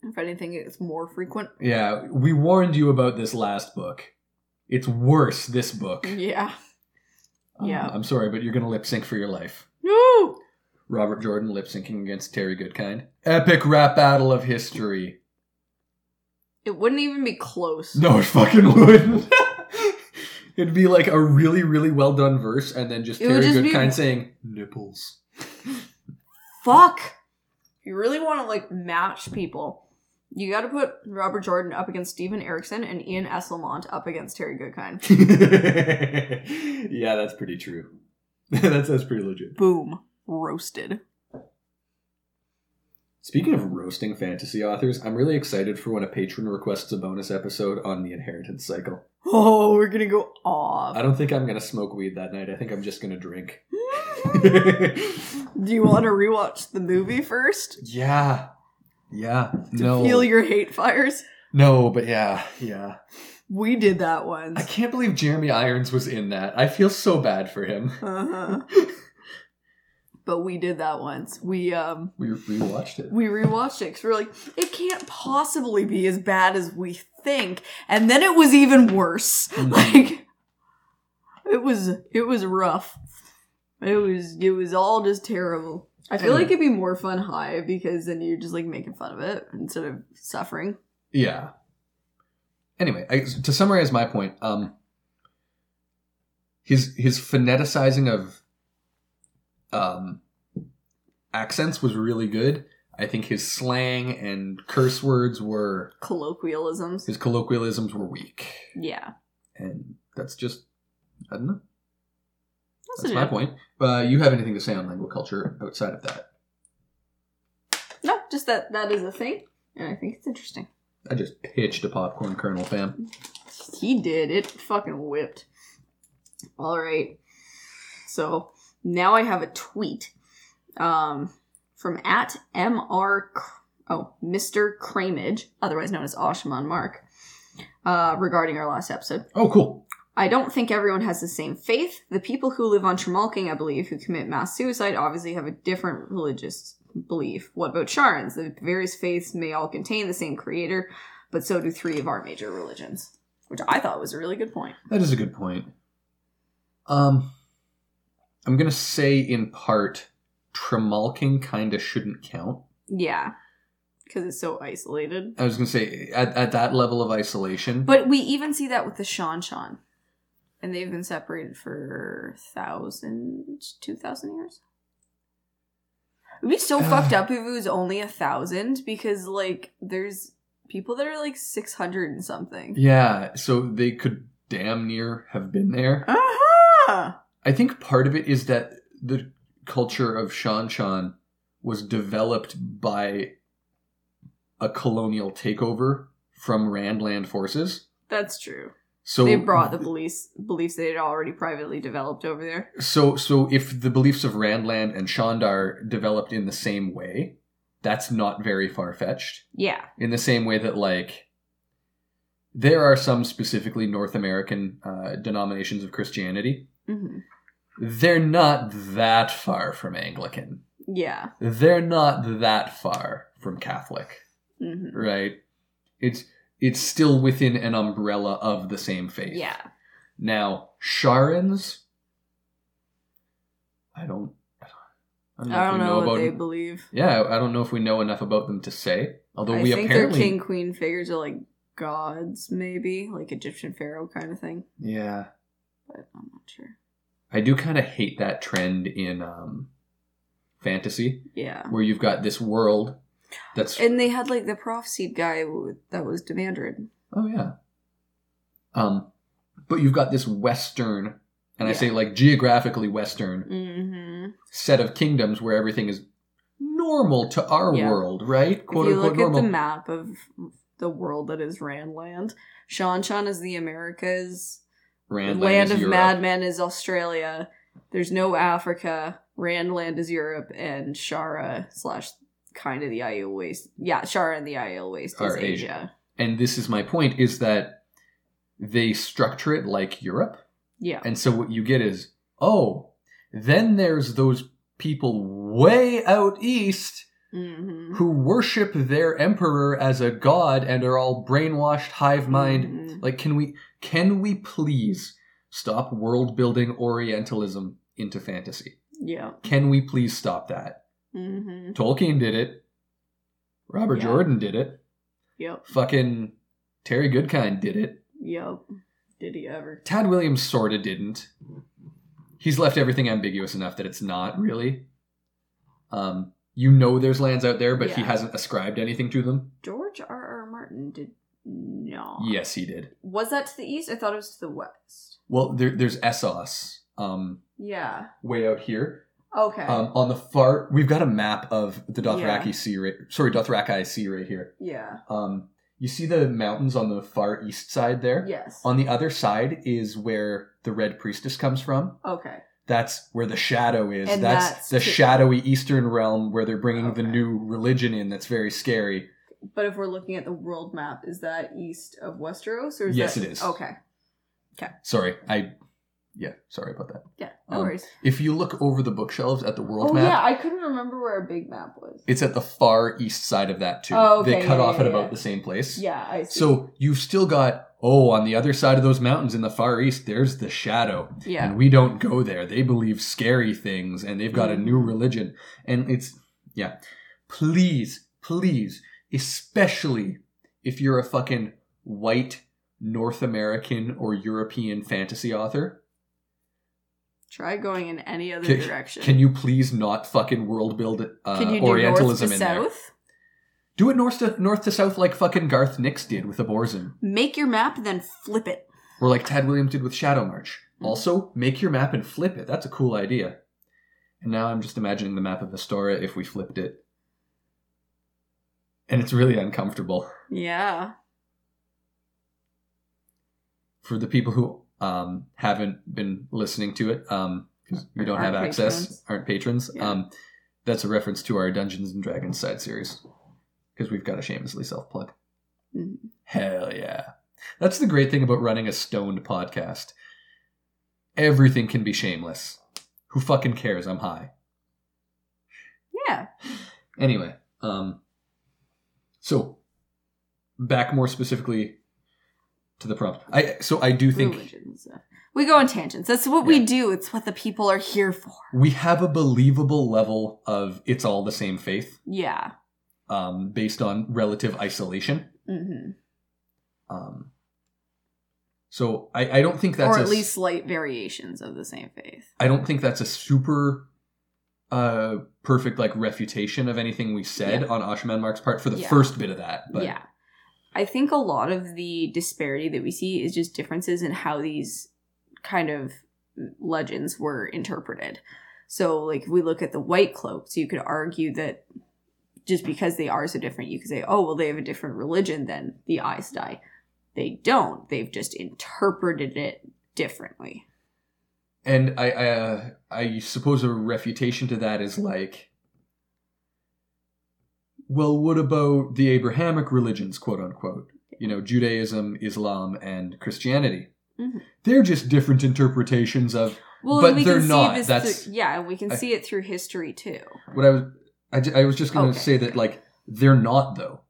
If anything, it's more frequent. Yeah, we warned you about this last book. It's worse this book. Yeah. Um, Yeah. I'm sorry, but you're going to lip sync for your life. Woo! Robert Jordan lip syncing against Terry Goodkind. Epic rap battle of history. It wouldn't even be close. No, it fucking wouldn't. *laughs* It'd be like a really, really well done verse, and then just It Terry just be- Goodkind saying nipples. Fuck! You really want to, like, match people, you gotta put Robert Jordan up against Steven Erikson and Ian Esslemont up against Terry Goodkind. *laughs* yeah, that's pretty true. *laughs* that's that's pretty legit. Boom. Roasted. Speaking of roasting fantasy authors, I'm really excited for when a patron requests a bonus episode on the inheritance cycle. Oh, we're gonna go off. I don't think I'm gonna smoke weed that night. I think I'm just gonna drink. *laughs* Do you want to rewatch the movie first? yeah. Yeah. To no. feel your hate fires? no, but yeah, yeah. We did that once. I can't believe Jeremy Irons was in that. I feel so bad for him. Uh-huh. *laughs* but we did that once. We um We rewatched it. we rewatched it because we are like, it can't possibly be as bad as we think. And then it was even worse. Mhm. Like it was it was rough. It was it was all just terrible. I feel Anyway. like it'd be more fun high because then you're just like making fun of it instead of suffering. Yeah. Anyway, I, to summarize my point, um, his his phoneticizing of um, accents was really good. I think his slang and curse words were Colloquialisms. his colloquialisms were weak, Yeah. and that's just I don't know. That's, That's it. my point. Uh, you have anything to say on language culture outside of that? No, just that that is a thing, and I think it's interesting. I just pitched a popcorn kernel, fam. He did. It fucking whipped. All right. So now I have a tweet um, from at mr oh Mr. Cramage, otherwise known as Oshaman Mark, uh, regarding our last episode. Oh, cool. I don't think everyone has the same faith. The people who live on Tremalking, I believe, who commit mass suicide, obviously have a different religious belief. What about Sharns? The various faiths may all contain the same creator, but so do three of our major religions. Which I thought was a really good point. That is a good point. Um, I'm gonna say in part, Tremalking kind of shouldn't count. Yeah. Because it's so isolated. I was gonna say at, at that level of isolation. But we even see that with the Seanchan. And they've been separated for thousand, two thousand years. It'd be so fucked up if it was only a thousand because, like, there's people that are like 600 and something. yeah, so they could damn near have been there. Uh-huh! I think part of it is that the culture of Seanchan was developed by a colonial takeover from Randland forces. That's true. So they brought the beliefs beliefs they had already privately developed over there. So so if the beliefs of Randland and Seanchan developed in the same way, that's not very far fetched. Yeah. In the same way that like there are some specifically North American uh, denominations of Christianity. hmm They're not that far from Anglican. Yeah. They're not that far from Catholic, hmm right? It's it's still within an umbrella of the same faith. Yeah. Now, Sharans, I don't, I don't know, I don't we know, what about. they believe. yeah, I don't know if we know enough about them to say. Although I we think apparently, their king queen figures are like gods, maybe like Egyptian pharaoh kind of thing. yeah, But I'm not sure. I do kind of hate that trend in um, fantasy Yeah. where you've got this world that's And they had like the prophecy guy that was Demandred. oh yeah, um, but you've got this Western, and I say like geographically Western Mm-hmm. set of kingdoms where everything is normal to our Yeah. world, right? If you look at the map of the world that is Randland, Seanchan is the Americas. Randland land of Europe. madmen is Australia. There's no Africa. Randland is Europe, and Shara slash kind of the Aiel Waste. Yeah, Shara and the Aiel Waste is Asia. Asia. and this is my point is that they structure it like Europe. Yeah. And so what you get is, oh, then there's those people way out east hmm who worship their emperor as a god and are all brainwashed hive mind. Mhm. Like can we can we please stop world building orientalism into fantasy? Yeah. Can we please stop that? Hmm Tolkien did it. Robert Yeah. Jordan did it. Yep. Fucking Terry Goodkind did it. Yep. Did he ever? Tad Williams sorta didn't. He's left everything ambiguous enough that it's not really. Um, you know there's lands out there, but he hasn't ascribed anything to them. George R. R. Martin did not. Yes, he did. Was that to the east? I thought it was to the west. Well, there, there's Essos, um, Yeah. way out here. Okay. Um, on the far, we've got a map of the Dothraki Yeah. Sea, right, sorry, Dothraki Sea right here. yeah. Um, you see the mountains on the far east side there? Yes. On the other side is where the Red Priestess comes from. okay. That's where the shadow is. That's, that's the shadowy eastern realm where they're bringing the new religion in. That's very scary. But if we're looking at the world map, is that east of Westeros or is Yes, that... it is. Okay. Okay. Sorry, I. Yeah, sorry about that. Yeah. No Um, worries. If you look over the bookshelves at the world Oh map, yeah, I couldn't remember where a big map was. it's at the far east side of that too. Oh, okay, They cut yeah, off yeah, at about the same place. Yeah, I see. So you've still got oh, on the other side of those mountains in the far east, there's the shadow. yeah. and we don't go there. They believe scary things and they've got a new Mhm. religion. And it's, yeah. Please, please, especially if you're a fucking white North American or European fantasy author, Try going in any other Can- direction. Can you please not fucking world build uh, Can you do Orientalism north to in there? south? Do it north to north to south like fucking Garth Nix did with Abhorsen, Make your map, then flip it. or like Tad Williams did with Shadow March. Also, make your map and flip it. That's a cool idea. And now I'm just imagining the map of Astoria if we flipped it, and it's really uncomfortable Yeah. for the people who um, haven't been listening to it. Um, 'cause we don't have access, patrons. aren't patrons. Yeah. Um, that's a reference to our Dungeons and Dragons side series because we've got to shamelessly self plug. Mhm. Hell yeah. That's the great thing about running a stoned podcast. Everything can be shameless. Who fucking cares? I'm high. Yeah. Anyway, um so back more specifically to the prompt. I so I do think Religion and stuff. We go on tangents. That's what we do. It's what the people are here for. we have a believable level of it's all the same faith Yeah. um based on relative isolation. hmm Um so I, I don't think that's Or at s- least slight variations of the same faith. I don't think that's a super uh perfect like refutation of anything we said Yeah. on Ashman Mark's part for the Yeah. first bit of that. But yeah. I think a lot of the disparity that we see is just differences in how these kind of legends were interpreted. So, like, if we look at the white cloaks, you could argue that just because they are so different, you could say, oh, well, they have a different religion than the Aes Sedai. They don't. They've just interpreted it differently. and I I, uh, I suppose a refutation to that is like well what about the Abrahamic religions quote unquote you know Judaism Islam and Christianity Mhm. they're just different interpretations of Well, But we they're can not. see. That's- through, yeah, and we can I- see it through history too. what I was I, I was just going to Okay. say that like they're not though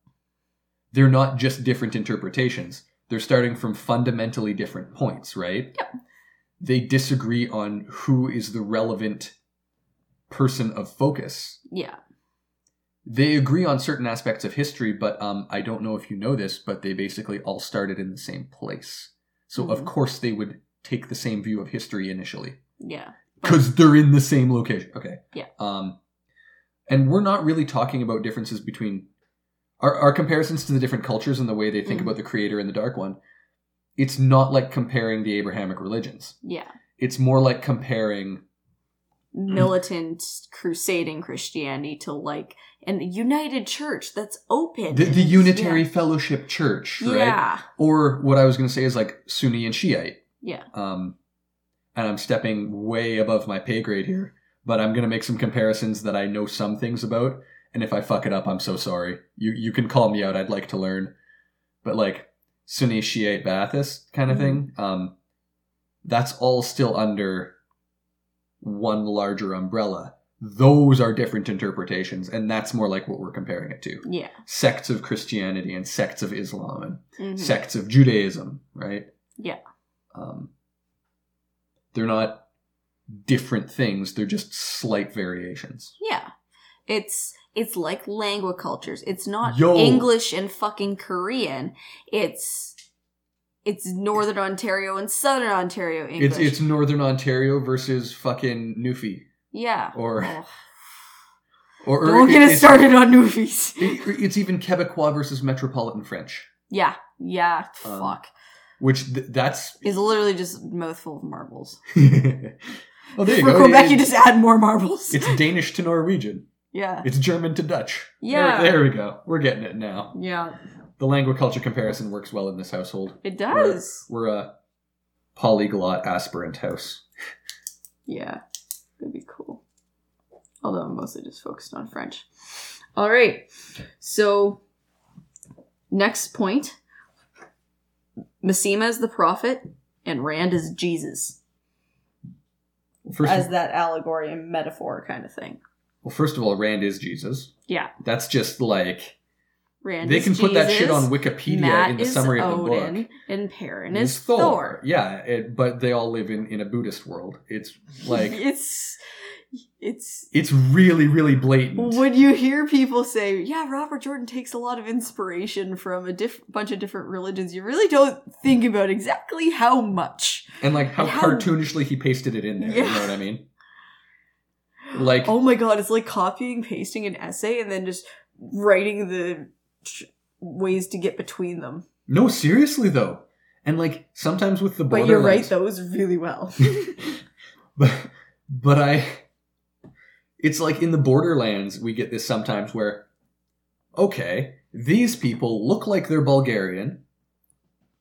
they're not just different interpretations they're starting from fundamentally different points right Yep. they disagree on who is the relevant person of focus Yeah. They agree on certain aspects of history but um i don't know if you know this but they basically all started in the same place so of Mhm. course they would take the same view of history initially Yeah. because they're in the same location. Okay. Yeah. Um, and we're not really talking about differences between our, our comparisons to the different cultures and the way they think Mhm. about the creator and the dark one. It's not like comparing the Abrahamic religions. Yeah. It's more like comparing. Militant crusading Christianity to like an united church that's open. The, the Unitary Fellowship Church, right? Yeah. Or what I was going to say is like Sunni and Shiite. Yeah. Um, and I'm stepping way above my pay grade here, but I'm going to make some comparisons that I know some things about. And if I fuck it up, I'm so sorry. You you can call me out. I'd like to learn. But like Sunni Shiite Baathist kind of Mhm. thing, um, that's all still under one larger umbrella. Those are different interpretations, and that's more like what we're comparing it to. Yeah. Sects of Christianity and sects of Islam and Mhm. sects of Judaism, right? Yeah. Um, they're not different things; they're just slight variations. Yeah. It's it's like language cultures. It's not Yo. English and fucking Korean. It's it's Northern Ontario and Southern Ontario English. It's it's Northern Ontario versus fucking Newfie, yeah. or Oh. *laughs* or, or Don't it- get us started on movies. *laughs* it- it's even Quebecois versus Metropolitan French, Yeah. Yeah. Um, Fuck. which th- that's. is literally just a mouthful of marbles. *laughs* oh, there you For go. Quebec, It- you just add more marbles. it's Danish to Norwegian. yeah. It's German to Dutch. Yeah. There, there we go. We're getting it now. Yeah. The language culture comparison works well in this household. It does. We're a polyglot aspirant house. Yeah. That'd be cool. Although I'm mostly just focused on French. All right. So, next point Masema is the prophet, and Rand is Jesus. First, As of, that allegory and metaphor kind of thing. well, first of all, Rand is Jesus. Yeah. That's just like Rand they can put that shit on Wikipedia Mat in the summary of the Odin, book. and Perrin It's is Thor. Yeah, it, but they all live in in a Buddhist world. It's like *laughs* it's it's It's really, really blatant. when you hear people say, "Yeah, Robert Jordan takes a lot of inspiration from a diff- bunch of different religions," you really don't think about exactly how much. and like how, and how- cartoonishly he pasted it in there. You know what I mean? Like *laughs* Oh my god, it's like copying, pasting an essay, and then just writing the ways to get between them. no, seriously though. And like sometimes with the But you're right, those really well. *laughs* but but I it's like in the borderlands we get this sometimes where okay, these people look like they're Bulgarian,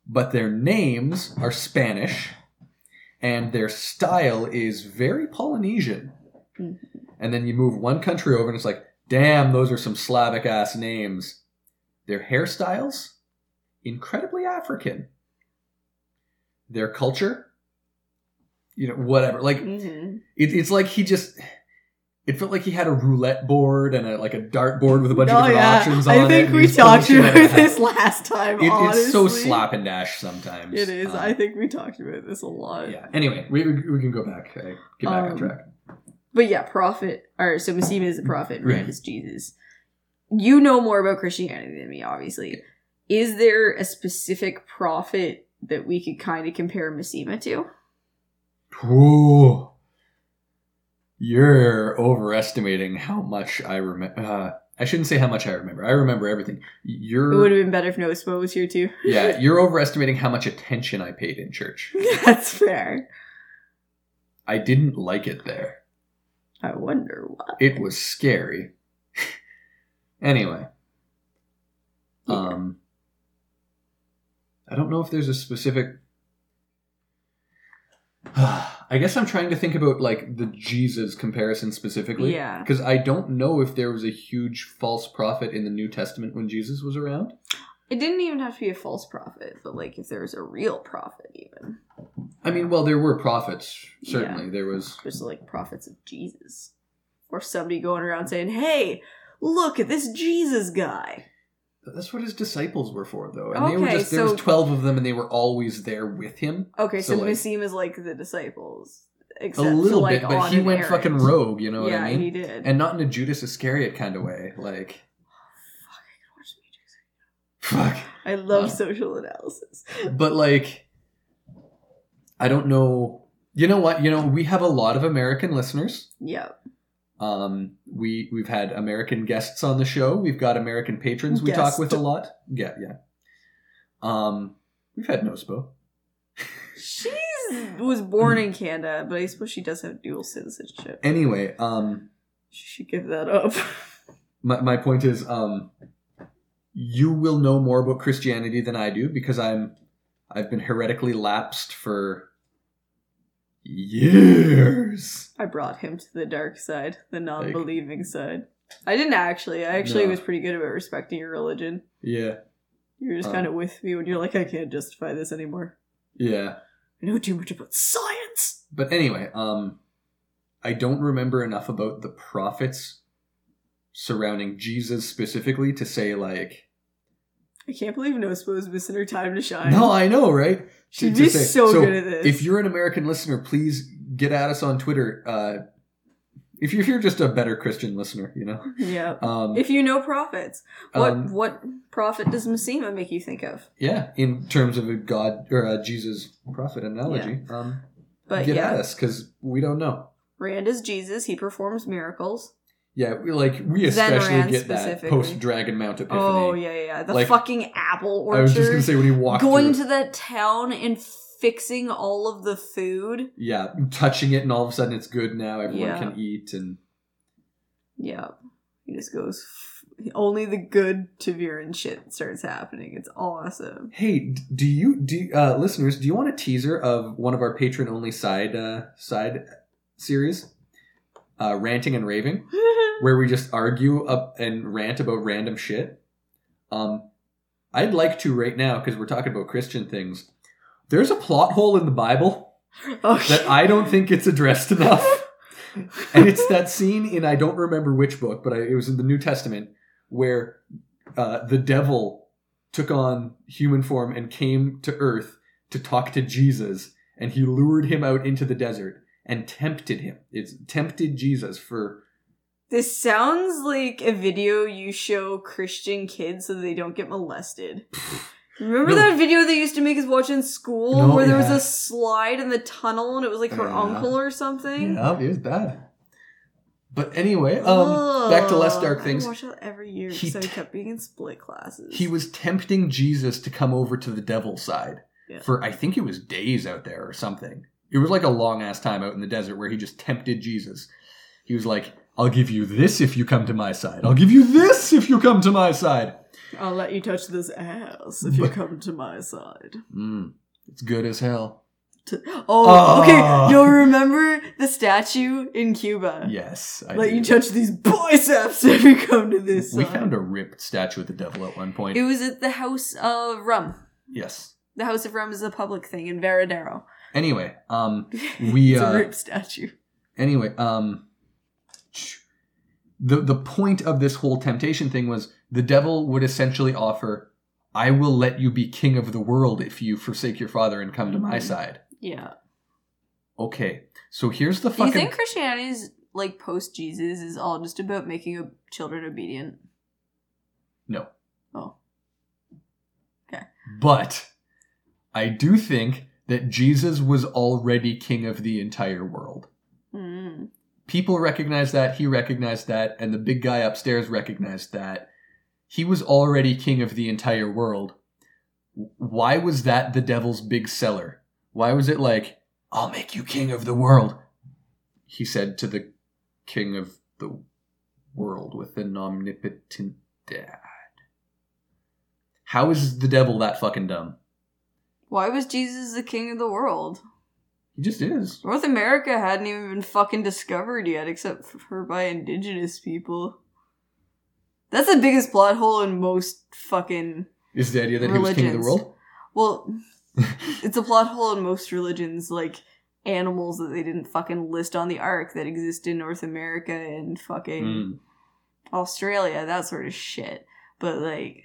but their names are Spanish and their style is very Polynesian. Mhm. And then you move one country over and it's like, damn, those are some Slavic ass names. Their hairstyles incredibly African. Their culture you know, whatever. Like Mhm. it, it's like he just. It felt like he had a roulette board and a, like a dart board with a bunch of Oh different yeah, options on it. I think and we talked about of this last time. It, it's so slap and dash sometimes. It is. Um, I think we talked about this a lot. yeah. Anyway, we, we, can go back. uh, Get back on Um, track. But yeah, prophet. Or so Masema is a prophet, and Right. Is Jesus. You know more about Christianity than me, obviously. Is there a specific prophet that we could kind of compare Masema to? Ooh. You're overestimating how much I remember. Uh, I shouldn't say how much I remember. I remember everything. It would have been better if Nospo was here too. *laughs* yeah. You're overestimating how much attention I paid in church. *laughs* That's fair. I didn't like it there. I wonder why. It was scary. Anyway, Yeah. um, I don't know if there's a specific. *sighs* I guess I'm trying to think about like the Jesus comparison specifically. Yeah. Because I don't know if there was a huge false prophet in the New Testament when Jesus was around. It didn't even have to be a false prophet, but like if there was a real prophet, even I mean, well, there were prophets. Certainly, there was. just like prophets of Jesus, or somebody going around saying, "Hey, look at this Jesus guy." That's what his disciples were for, though, and they were Okay, just there so- was twelve of them, and they were always there with him. Okay, so, So, like- Nassim is like the disciples, except a little for, like, bit, but on he an went errand. fucking rogue. You know what yeah, I mean? he did. and not in a Judas Iscariot kind of way. Like, fuck. I love Uh, social analysis. But like, I don't know. You know what? You know, we have a lot of American listeners. Yeah, Um, we we've had American guests on the show. We've got American patrons we talk with a lot. Yeah, yeah. Um, we've had Nospo. she was born in *laughs* Canada, but I suppose she does have dual citizenship. Anyway, um, She should give that up. *laughs* my my point is, um, you will know more about Christianity than I do because I'm I've been heretically lapsed for years. I brought him to the dark side, the non-believing side. I didn't actually. I actually No. was pretty good about respecting your religion. Yeah, You were just Uh. kind of with me when you're like, I can't justify this anymore. yeah. I know too much about science. But anyway, um, I don't remember enough about the prophets surrounding Jesus specifically to say like, I can't believe Nospo is missing her time to shine. no, I know, right? She'd be say- so, good at this. If you're an American listener, please get at us on Twitter. Uh, if you're, if you're just a better Christian listener, you know. yeah. Um, If you know prophets, what um, what prophet does Masema make you think of? yeah, in terms of a God or a Jesus prophet analogy, um, But get yeah, at us because we don't know. Rand is Jesus. He performs miracles. Yeah, we, like we especially get that post Dragon Mount Epiphany. Oh yeah, yeah, yeah. The Like, fucking apple orchard. I was just gonna say when he walked going through to that town and fixing all of the food. yeah, touching it, and all of a sudden it's good now. Everyone Yeah. can eat, and Yeah, he just goes. Only the good ta'veren shit starts happening. It's awesome. hey, do you do uh, listeners? Do you want a teaser of one of our patron only side uh, side series, uh, ranting and raving, *laughs* where we just argue up and rant about random shit? Um, I'd like to right now because we're talking about Christian things. There's a plot hole in the Bible okay. *laughs* that I don't think it's addressed enough. and it's that scene in I don't remember which book, but I, it was in the New Testament where uh, the devil took on human form and came to Earth to talk to Jesus, and he lured him out into the desert, and tempted him. It's tempted Jesus for This sounds like a video you show Christian kids so they don't get molested. Remember No. that video they used to make us watch in school No, where there was a slide in the tunnel and it was like her Yeah. uncle or something? Yeah, it was bad. But anyway, um, back to less dark things. I watch that every year He because I kept being in split classes. He was tempting Jesus to come over to the devil's side Yeah. for I think it was days out there or something. It was like a long ass time out in the desert where he just tempted Jesus. He was like, "I'll give you this if you come to my side. I'll give you this if you come to my side." I'll let you touch this ass if you come to my side. Mm, it's good as hell. To- oh, Ah. okay. You'll remember the statue in Cuba. Yes, I Let do. you touch these biceps *laughs* if you come to this We side. found a ripped statue of the devil at one point. It was at the House of Rum. yes. The House of Rum is a public thing in Varadero. Anyway, um, *laughs* We, it's uh, a statue. anyway, um, the the point of this whole temptation thing was the devil would essentially offer, "I will let you be king of the world if you forsake your father and come to my Mhm. side." Yeah. Okay, so here's the Do you think Christianity's like post Jesus is all just about making children obedient? No. Oh. Okay. But I do think that Jesus was already king of the entire world. Mm. People recognized that, he recognized that, and the big guy upstairs recognized that. He was already king of the entire world. Why was that the devil's big seller? Why was it like, I'll make you king of the world? He said to the king of the world with an omnipotent dad. How is the devil that fucking dumb? Why was Jesus the king of the world? He just is. North America hadn't even been fucking discovered yet, except for by indigenous people. That's the biggest plot hole in most fucking. Is the idea that he was king of the world? Well, *laughs* it's a plot hole in most religions, like animals that they didn't fucking list on the ark that exist in North America and fucking Mm. Australia, that sort of shit. But like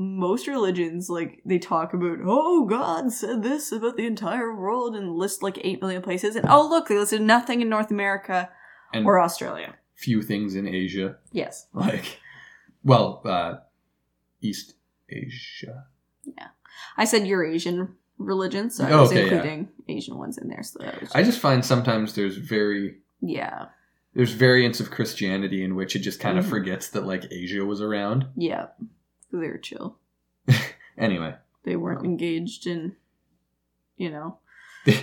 most religions, like they talk about, oh, God said this about the entire world and list like eight million places, and oh, look, they listed nothing in North America And or Australia. few things in Asia. Yes. Like, well, uh, East Asia. Yeah. I said Eurasian religions, so I was okay, yeah. including Asian ones in there. So that was I just find sometimes there's very yeah, there's variants of Christianity in which it just kind of Mhm. forgets that like Asia was around. yeah, they were chill. *laughs* Anyway, They weren't engaged in, you know, they,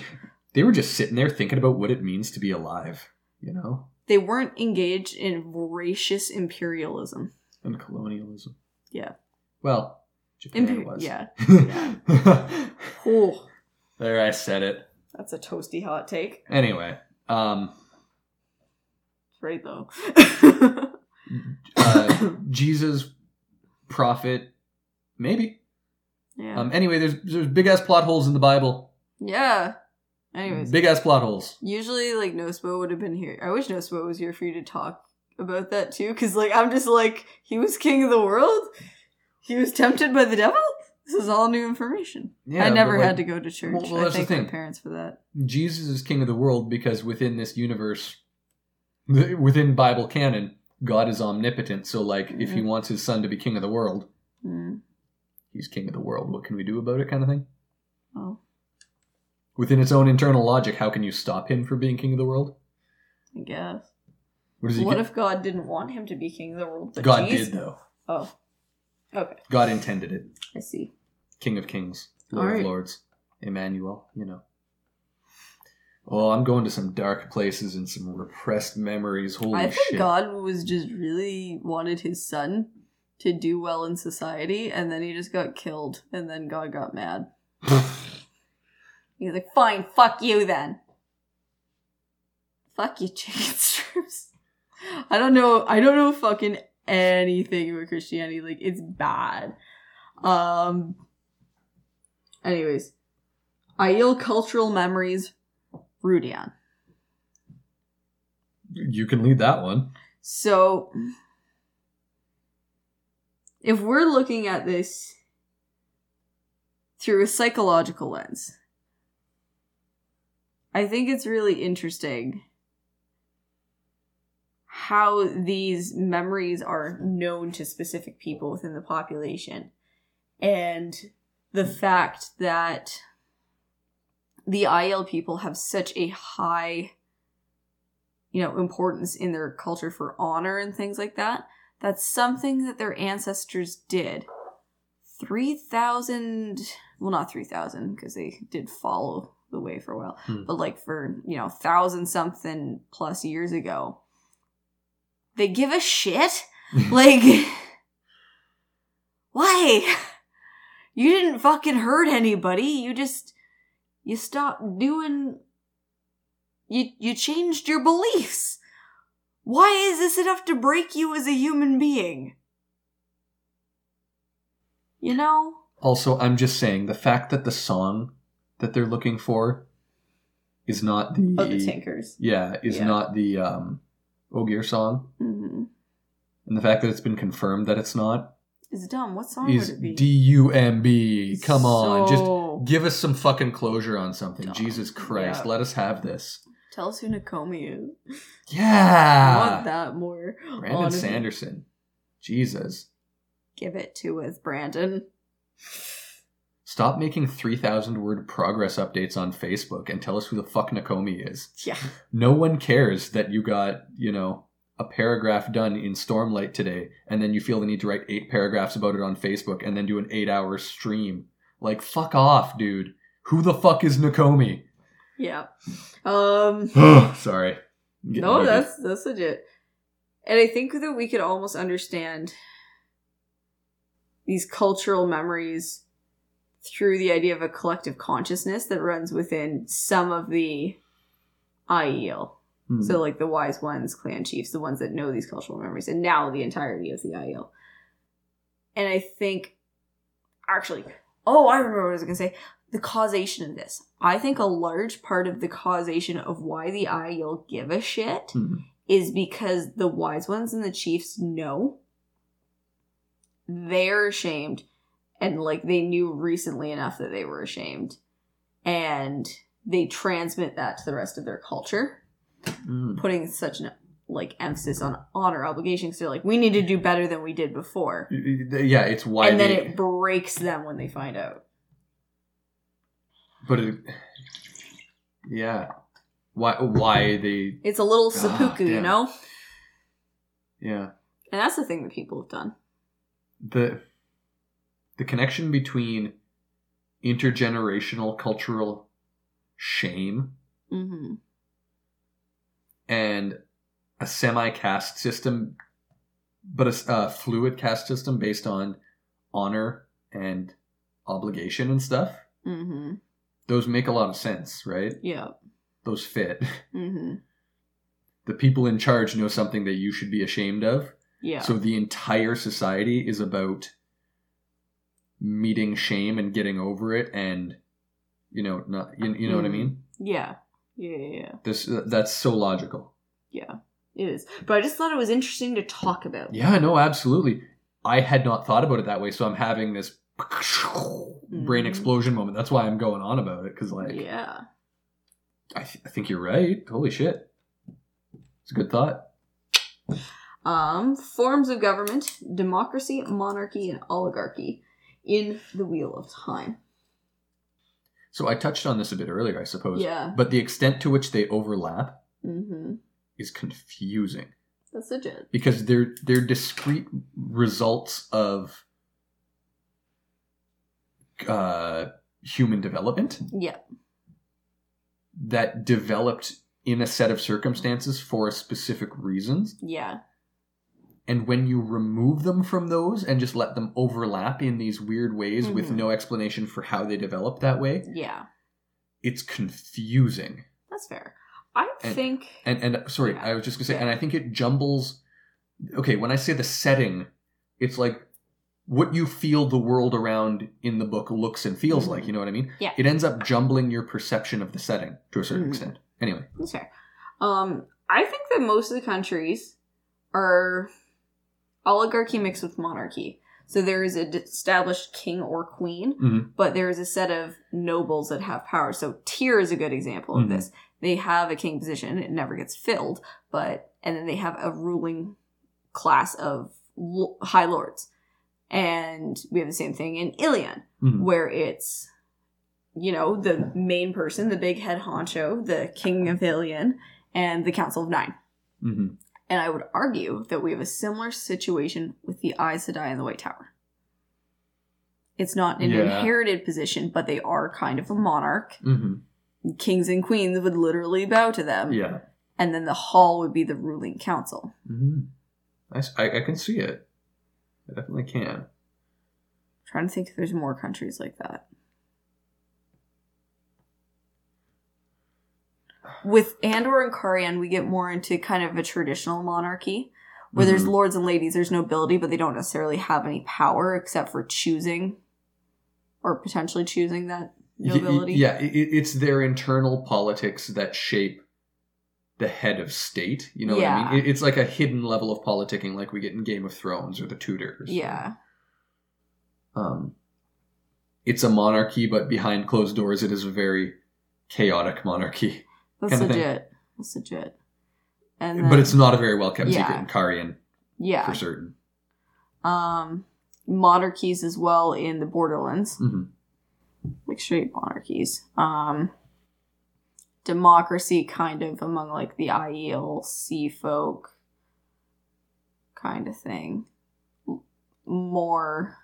they were just sitting there thinking about what it means to be alive, you know, they weren't engaged in voracious imperialism. and colonialism. Yeah. Well, Japan Imper- was. yeah. *laughs* yeah. Oh, there, I said it. that's a toasty hot take. Anyway, um, Right though. *laughs* uh, Jesus, prophet, maybe. yeah. Um, anyway, there's there's big ass plot holes in the Bible. yeah. Anyways, Big ass plot holes. usually like Nospo would have been here. I wish Nospo was here for you to talk about that too, because like I'm just like he was king of the world. He was tempted by the devil. This is all new information. Yeah, I never like, had to go to church. well, well, I thank my parents for that. Jesus is king of the world because within this universe, within Bible canon, God is omnipotent. So, like, if he Mhm. wants his son to be king of the world, Mm. he's king of the world. What can we do about it, kind of thing? Oh, Within its own internal logic, how can you stop him from being king of the world? I guess. What What get? if God didn't want him to be king of the world? But God did, though. Oh, okay. God intended it. I see. King of kings, Lord of lords, Emmanuel, you know. Oh, I'm going to some dark places and some repressed memories. Holy I think shit. God was just really wanted his son to do well in society, and then he just got killed, and then God got mad. *laughs* He's like, "Fine, fuck you then. Fuck you, chicken *laughs* strips." I don't know. I don't know fucking anything about Christianity. Like, it's bad. Um. Anyways, Aiel cultural memories, Rhuidean. you can lead that one. So, if we're looking at this through a psychological lens, I think it's really interesting how these memories are known to specific people within the population. And the fact that the Aiel people have such a high, you know, importance in their culture for honor and things like that. That's something that their ancestors did. 3,000, well, not 3,000, because they did follow the way for a while, Hmm. but like for, you know, thousand something plus years ago. They give a shit? *laughs* like, why? *laughs* You didn't fucking hurt anybody. You just, you stopped doing, you, you changed your beliefs. Why is this enough to break you as a human being? You know? Also, I'm just saying the fact that the song that they're looking for is not the Oh, the Tinkers. yeah is Yeah. not the um Ogier song, Mm-hmm. and the fact that it's been confirmed that it's not is dumb. What song is would it be? D U M B. Come on, just Give us some fucking closure on something. Jesus Christ, Yeah. let us have this. Tell us who Nakomi is. I want Yeah, that more. Brandon honestly. Sanderson. Jesus, Give it to us, Brandon. stop making three thousand word progress updates on Facebook and tell us who the fuck Nakomi is. Yeah. no one cares that you got you know a paragraph done in stormlight today and then you feel the need to write eight paragraphs about it on facebook and then do an eight hour stream like fuck off dude who the fuck is nakomi Yeah. Um *sighs* sorry No, moody. that's that's legit. And I think that we could almost understand these cultural memories through the idea of a collective consciousness that runs within some of the Aiel. Hmm. So like the wise ones, clan chiefs, the ones that know these cultural memories, and now the entirety of the Aiel. And I think actually oh, I remember what I was gonna say. The causation of this. I think a large part of the causation of why the Aiel give a shit Hmm. is because the wise ones and the chiefs know they're ashamed and like they knew recently enough that they were ashamed and they transmit that to the rest of their culture Hmm. putting such an like emphasis on honor obligations. They're like we need to do better than we did before. Yeah it's why and then it breaks them when they find out. But it yeah. Why why they it's a little Ah, seppuku you know? Yeah. And that's the thing that people have done. The the connection between intergenerational cultural shame mm-hmm. and a semi caste system, but a fluid caste system based on honor and obligation and stuff. mm-hmm Those make a lot of sense, right? yeah Those fit. *laughs* mm-hmm The people in charge know something that you should be ashamed of. yeah So the entire society is about meeting shame and getting over it and you know not you, you know what I Mhm. mean? yeah yeah yeah yeah This that's so logical. yeah is but i just thought it was interesting to talk about Yeah, no, absolutely. I had not thought about it that way, so I'm having this brain Mhm. explosion moment. That's why I'm going on about it because, like, yeah I, th- I think you're right. Holy shit, it's a good thought. um forms of government democracy monarchy and oligarchy in the wheel of time So I touched on this a bit earlier, I suppose. yeah But the extent to which they overlap mm-hmm is confusing. That's legit. Because they're they're discrete results of uh, human development. Yeah. That developed in a set of circumstances for specific reasons. yeah. And when you remove them from those and just let them overlap in these weird ways with Mhm. no explanation for how they developed that way, yeah. it's confusing. that's fair i And- think And and sorry, Yeah. I was just gonna say, Yeah. and I think it jumbles. Okay, when I say the setting, it's like what you feel the world around in the book looks and feels Mhm. like. You know what I mean? Yeah. It ends up jumbling your perception of the setting to a certain Mhm. extent. Anyway, That's fair. Um, I think that most of the countries are oligarchy mixed with monarchy. So there is an established king or queen, Mhm. but there is a set of nobles that have power. So Tear is a good example of Mhm. this. They have a king position. It never gets filled, but and then they have a ruling class of lo- high lords, and we have the same thing in Illian, Mhm. where it's you know the main person, the big head honcho, the king of Illian, and the Council of Nine. Mhm. And I would argue that we have a similar situation with the Aes Sedai and the White Tower. It's not an Yeah. inherited position, but they are kind of a monarch. Mhm. Kings and queens would literally bow to them. Yeah. And then the hall would be the ruling council. Mhm. I, I- can see it. I definitely can. trying to think if there's more countries like that. With Andor and Cairhien, we get more into kind of a traditional monarchy where there's Mhm. lords and ladies, there's nobility, but they don't necessarily have any power except for choosing or potentially choosing that nobility. Yeah, it's their internal politics that shape the head of state. You know what I mean? It's like a hidden level of politicking, like we get in Game of Thrones or the Tudors. Yeah. Um, it's a monarchy, but behind closed doors, it is a very chaotic monarchy. *laughs* That's legit. That's legit. And then, but it's not a very well kept Yeah. secret in Cairhien yeah. for certain. Um monarchies as well in the borderlands. hmm like straight monarchies. Um, democracy, kind of among like the Aiel sea folk, kind of thing. More,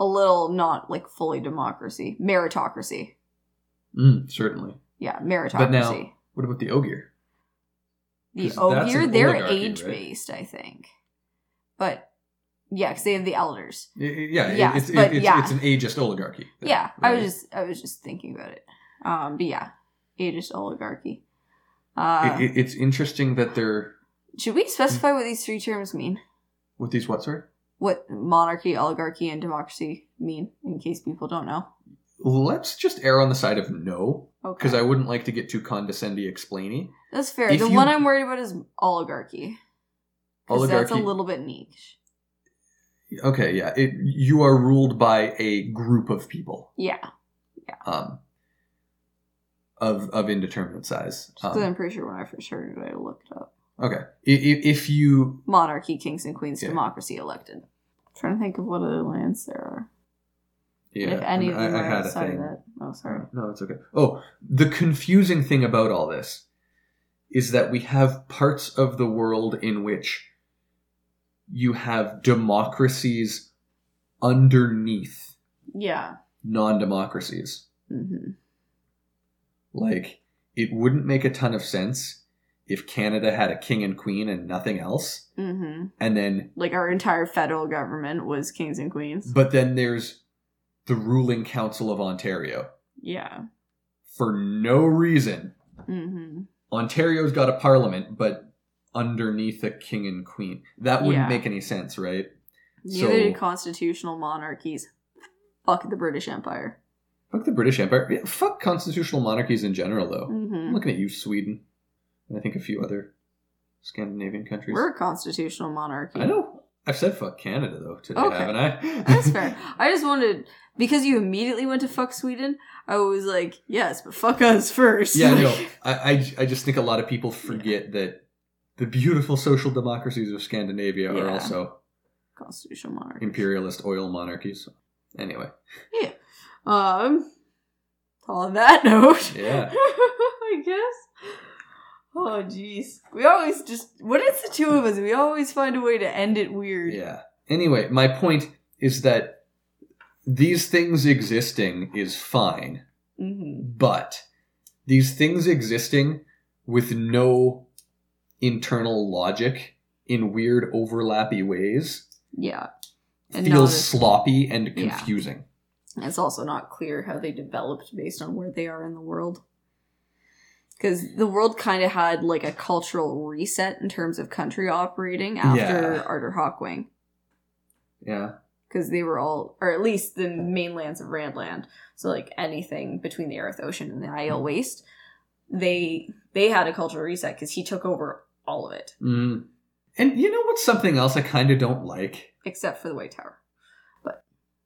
a little not like fully democracy, meritocracy. Mm, certainly. Yeah, meritocracy. But now, what about the Ogier? The Ogier, they're age based, I think. But yeah, because they have the elders. I- Yeah, it's, but it's, yeah. it's an ageist oligarchy. Yeah, I was just I was just thinking about it. Um, but yeah, ageist oligarchy. Uh, It- it- it's interesting that they're should we specify what these three terms mean? with these what sorry? What monarchy, oligarchy, and democracy mean? In case people don't know. Let's just err on the side of no, Okay, because I wouldn't like to get too condescending explainy. that's fair. if the you- one I'm worried about is oligarchy. Because that's a little bit niche. Okay, yeah, it, you are ruled by a group of people Yeah, um, of of indeterminate size. Um, I'm pretty sure when I first heard it, I looked up okay, I- i- if you monarchy, kings and queens, Yeah. democracy, elected. trying to think of what other lands there are. yeah, if any of I- them I are had a thing. that. Oh, sorry. No, it's okay. Oh, the confusing thing about all this is that we have parts of the world in which you have democracies underneath Yeah. non democracies. hmm Like, it wouldn't make a ton of sense if Canada had a king and queen and nothing else. hmm And then, Like our entire federal government was kings and queens. but then there's the ruling council of Ontario. Yeah. For no reason, hmm Ontario's got a parliament, but underneath a king and queen. That wouldn't Yeah. make any sense, right? Neither So- did constitutional monarchies. Fuck the British Empire. Fuck the British Empire. Yeah, fuck constitutional monarchies in general, though. I'm hmm looking at you, Sweden, and I think a few other Scandinavian countries. We're a constitutional monarchy. I know. I've said fuck Canada though today, Okay. haven't I? That's fair. *laughs* I just wanted because you immediately went to fuck Sweden. I was like, yes, but fuck us first. yeah, *laughs* no. I, I I just think a lot of people forget that the beautiful social democracies of Scandinavia are also constitutional monarchy. imperialist oil monarchies. Anyway, Um, on that *laughs* note, Yeah. *laughs* I guess. Oh, jeez. We always just when it's the two of us, we always find a way to end it weird. Yeah. Anyway, my point is that these things existing is fine, hmm but these things existing with no internal logic in weird overlappy ways Yeah. And feels as- sloppy and Yeah. confusing. It's also not clear how they developed based on where they are in the world. Because the world kind of had like a cultural reset in terms of country operating after Yeah. Arthur Hawkwing. Yeah. Because they were all, or at least the mainlands of Randland, so like anything between the Aryth Ocean and the Aiel mm. Waste, they they had a cultural reset because he took over all of it Mm. And you know what's something else I kind of don't like? except for the White Tower. But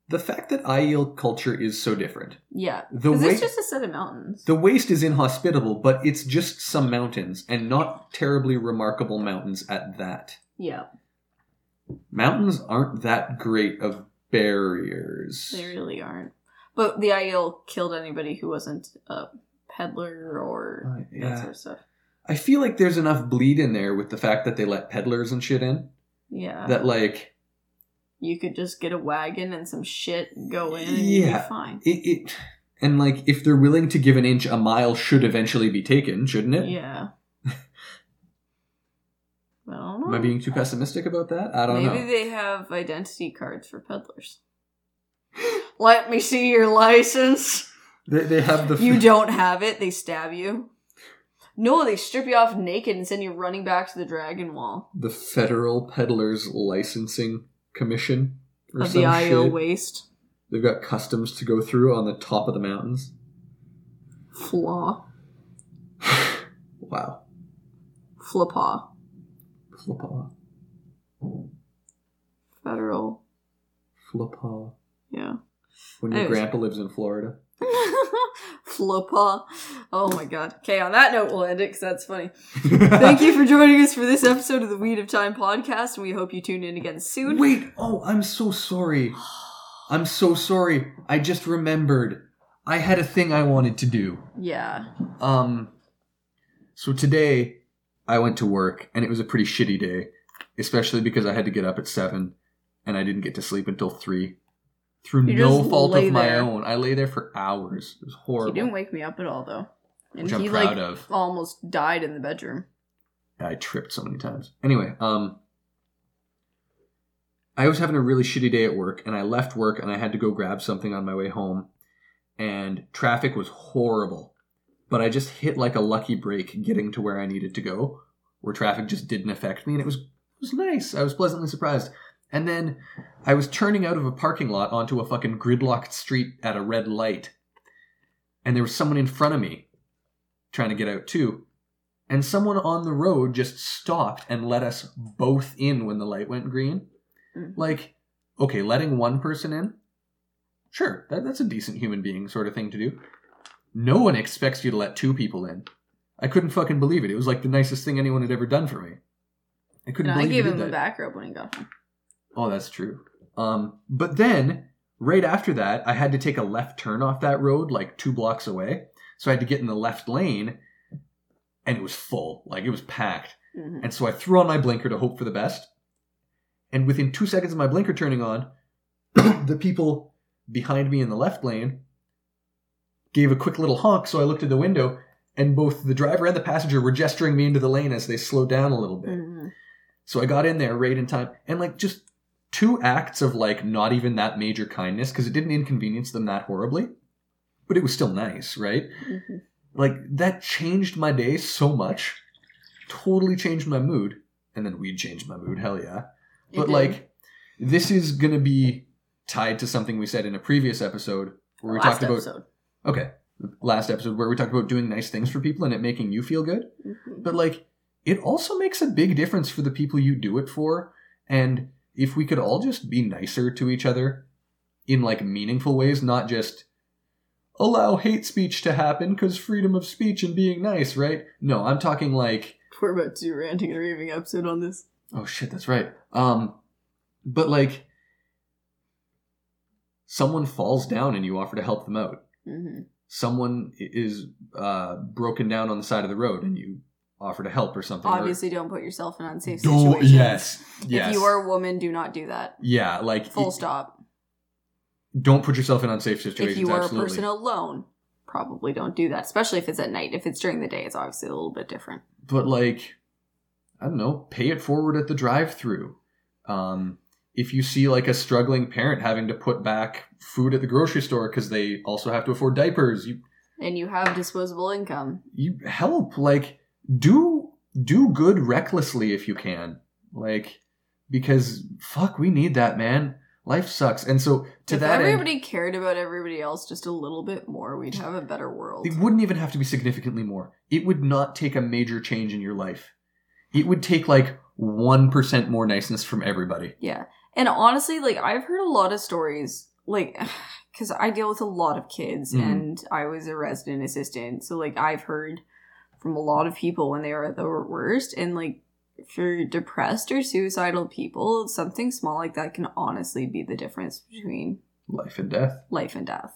the fact that Aiel culture is so different. Yeah. The way it's just a set of mountains. the waste is inhospitable, but it's just some mountains and not terribly remarkable mountains at that. Yeah, Mountains aren't that great of barriers. they really aren't. But the Aiel killed anybody who wasn't a peddler or Uh, that sort of stuff. I feel like there's enough bleed in there with the fact that they let peddlers and shit in Yeah. that like you could just get a wagon and some shit and go in and you'd Yeah. be fine. it, it and like if they're willing to give an inch a mile should eventually be taken shouldn't it Yeah. *laughs* I don't know. am i being too pessimistic about that i don't Maybe know Maybe they have identity cards for peddlers. Let me see your license. they, they have the You don't have it, they stab you. No, they strip you off naked and send you running back to the dragon wall the federal peddlers licensing commission or of some the IO shit. waste. they've got customs to go through on the top of the mountains Flaw. *sighs* wow Flapaw. Flapaw. Federal. Flapaw. Yeah. when your Anyways. grandpa lives in florida *laughs* Flapaw. Oh my god. Okay, on that note, we'll end it because that's funny. *laughs* Thank you for joining us for this episode of the Weed of Time podcast, and we hope you tune in again soon. Wait, oh, I'm so sorry. *gasps* I'm so sorry. I just remembered. I had a thing I wanted to do. Yeah. Um so today I went to work and it was a pretty shitty day, especially because I had to get up at 7 and I didn't get to sleep until 3. Through You no fault of my there. own. I lay there for hours. It was horrible. He didn't wake me up at all, though. And which I'm he, proud like, of. almost died in the bedroom. I tripped so many times. Anyway, um I was having a really shitty day at work and I left work and I had to go grab something on my way home and traffic was horrible. But I just hit like a lucky break getting to where I needed to go where traffic just didn't affect me and it was it was nice. I was pleasantly surprised. And then I was turning out of a parking lot onto a fucking gridlocked street at a red light. And there was someone in front of me trying to get out too and someone on the road just stopped and let us both in when the light went green. Mhm. Like, okay, letting one person in, sure, that, that's a decent human being sort of thing to do. No one expects you to let two people in. I couldn't fucking believe it. It was like the nicest thing anyone had ever done for me. I couldn't I believe gave you him the back rub when he got home. Oh, that's true. Um, but then right after that, I had to take a left turn off that road, like two blocks away. So I had to get in the left lane, and it was full, like it was packed. Mhm. And so I threw on my blinker to hope for the best. And within two seconds of my blinker turning on, *clears throat* the people behind me in the left lane gave a quick little honk. So I looked at the window, and both the driver and the passenger were gesturing me into the lane as they slowed down a little bit. Mhm. So I got in there right in time, and like just two acts of like not even that major kindness because it didn't inconvenience them that horribly, but it was still nice, right? Mhm. Like that changed my day so much, totally changed my mood, and then weed changed my mood. Hell yeah! But like, this is gonna be tied to something we said in a previous episode where we Last talked about okay, last episode where we talked about doing nice things for people and it making you feel good. Mhm. But like, it also makes a big difference for the people you do it for. And if we could all just be nicer to each other in like meaningful ways, not just allow hate speech to happen because freedom of speech and being nice, right? No, I'm talking like, We're about to do a ranting and raving episode on this. oh shit, that's right. Um, but like, someone falls down and you offer to help them out. hmm Someone is uh, broken down on the side of the road and you offer to help or something. or- Obviously, don't put yourself in unsafe situations. yes, yes. If you are a woman, do not do that. Yeah, like Full y- stop. Don't put yourself in unsafe situations. If you are absolutely. a person alone, probably don't do that. Especially if it's at night. If it's during the day, it's obviously a little bit different. but like, I don't know, pay it forward at the drive-through. Um, if you see like a struggling parent having to put back food at the grocery store because they also have to afford diapers, you And you have disposable income. you help. Like, do do good recklessly if you can. Like, because fuck, we need that, man. Life sucks, and so to if that end, everybody cared about everybody else just a little bit more, we'd have a better world. It wouldn't even have to be significantly more. It would not take a major change in your life. It would take like 1% more niceness from everybody. Yeah. And honestly, like I've heard a lot of stories like *sighs* because I deal with a lot of kids Mhm. and I was a resident assistant, so like I've heard from a lot of people when they are at their worst, and like for depressed or suicidal people, something small like that can honestly be the difference between Life and death. life and death.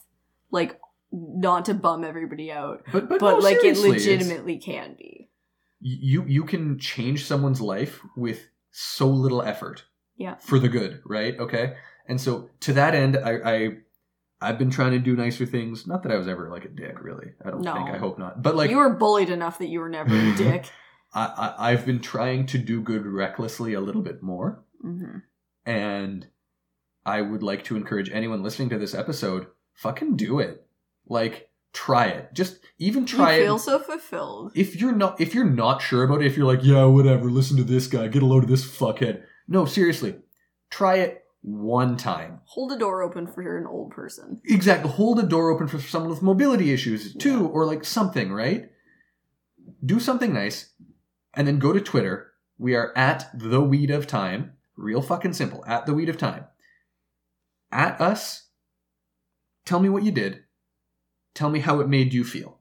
Like not to bum everybody out, But but, but no, like it legitimately can be. you you can change someone's life with so little effort Yeah. for the good right okay and so to that end i i i've been trying to do nicer things not that i was ever like a dick really i don't No. think i hope not but like you were bullied enough that you were never a *laughs* dick. I, I i've been trying to do good recklessly a little bit more hmm and i would like to encourage anyone listening to this episode fucking do it like try it just even try you it feel so fulfilled. if you're not if you're not sure about it, if you're like, yeah, whatever, listen to this guy, get a load of this fuckhead. No, seriously. Try it one time. Hold a door open for an old person. Exactly. Hold a door open for someone with mobility issues too, Yeah. or like something, right? Do something nice, and then go to Twitter. We are at the weed of time. Real fucking simple. At the weed of time. At us. Tell me what you did. Tell me how it made you feel.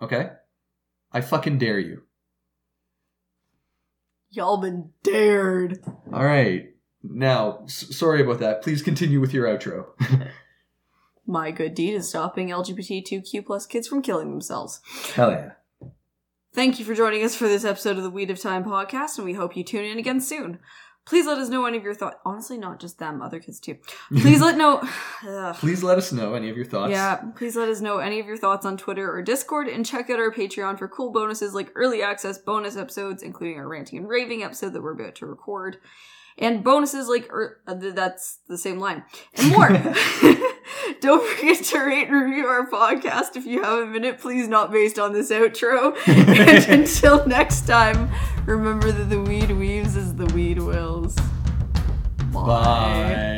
Okay? I fucking dare you. Y'all been dared. All right. Now, s- sorry about that. Please continue with your outro. *laughs* My good deed is stopping LGBTQ plus kids from killing themselves. Hell yeah. Thank you for joining us for this episode of the Weed of Time podcast, and we hope you tune in again soon. Please let us know any of your thoughts. Honestly, not just them, other kids too. Please let know. *laughs* Ugh. Please let us know any of your thoughts. Yeah, please let us know any of your thoughts on Twitter or Discord, and check out our Patreon for cool bonuses like early access bonus episodes, including our ranting and raving episode that we're about to record, and bonuses like er, uh, that's the same line and more. *laughs* *laughs* Don't forget to rate and review our podcast if you have a minute. Please, not based on this outro. *laughs* and until next time, remember that the weed weaves as the weed wills. Bye. My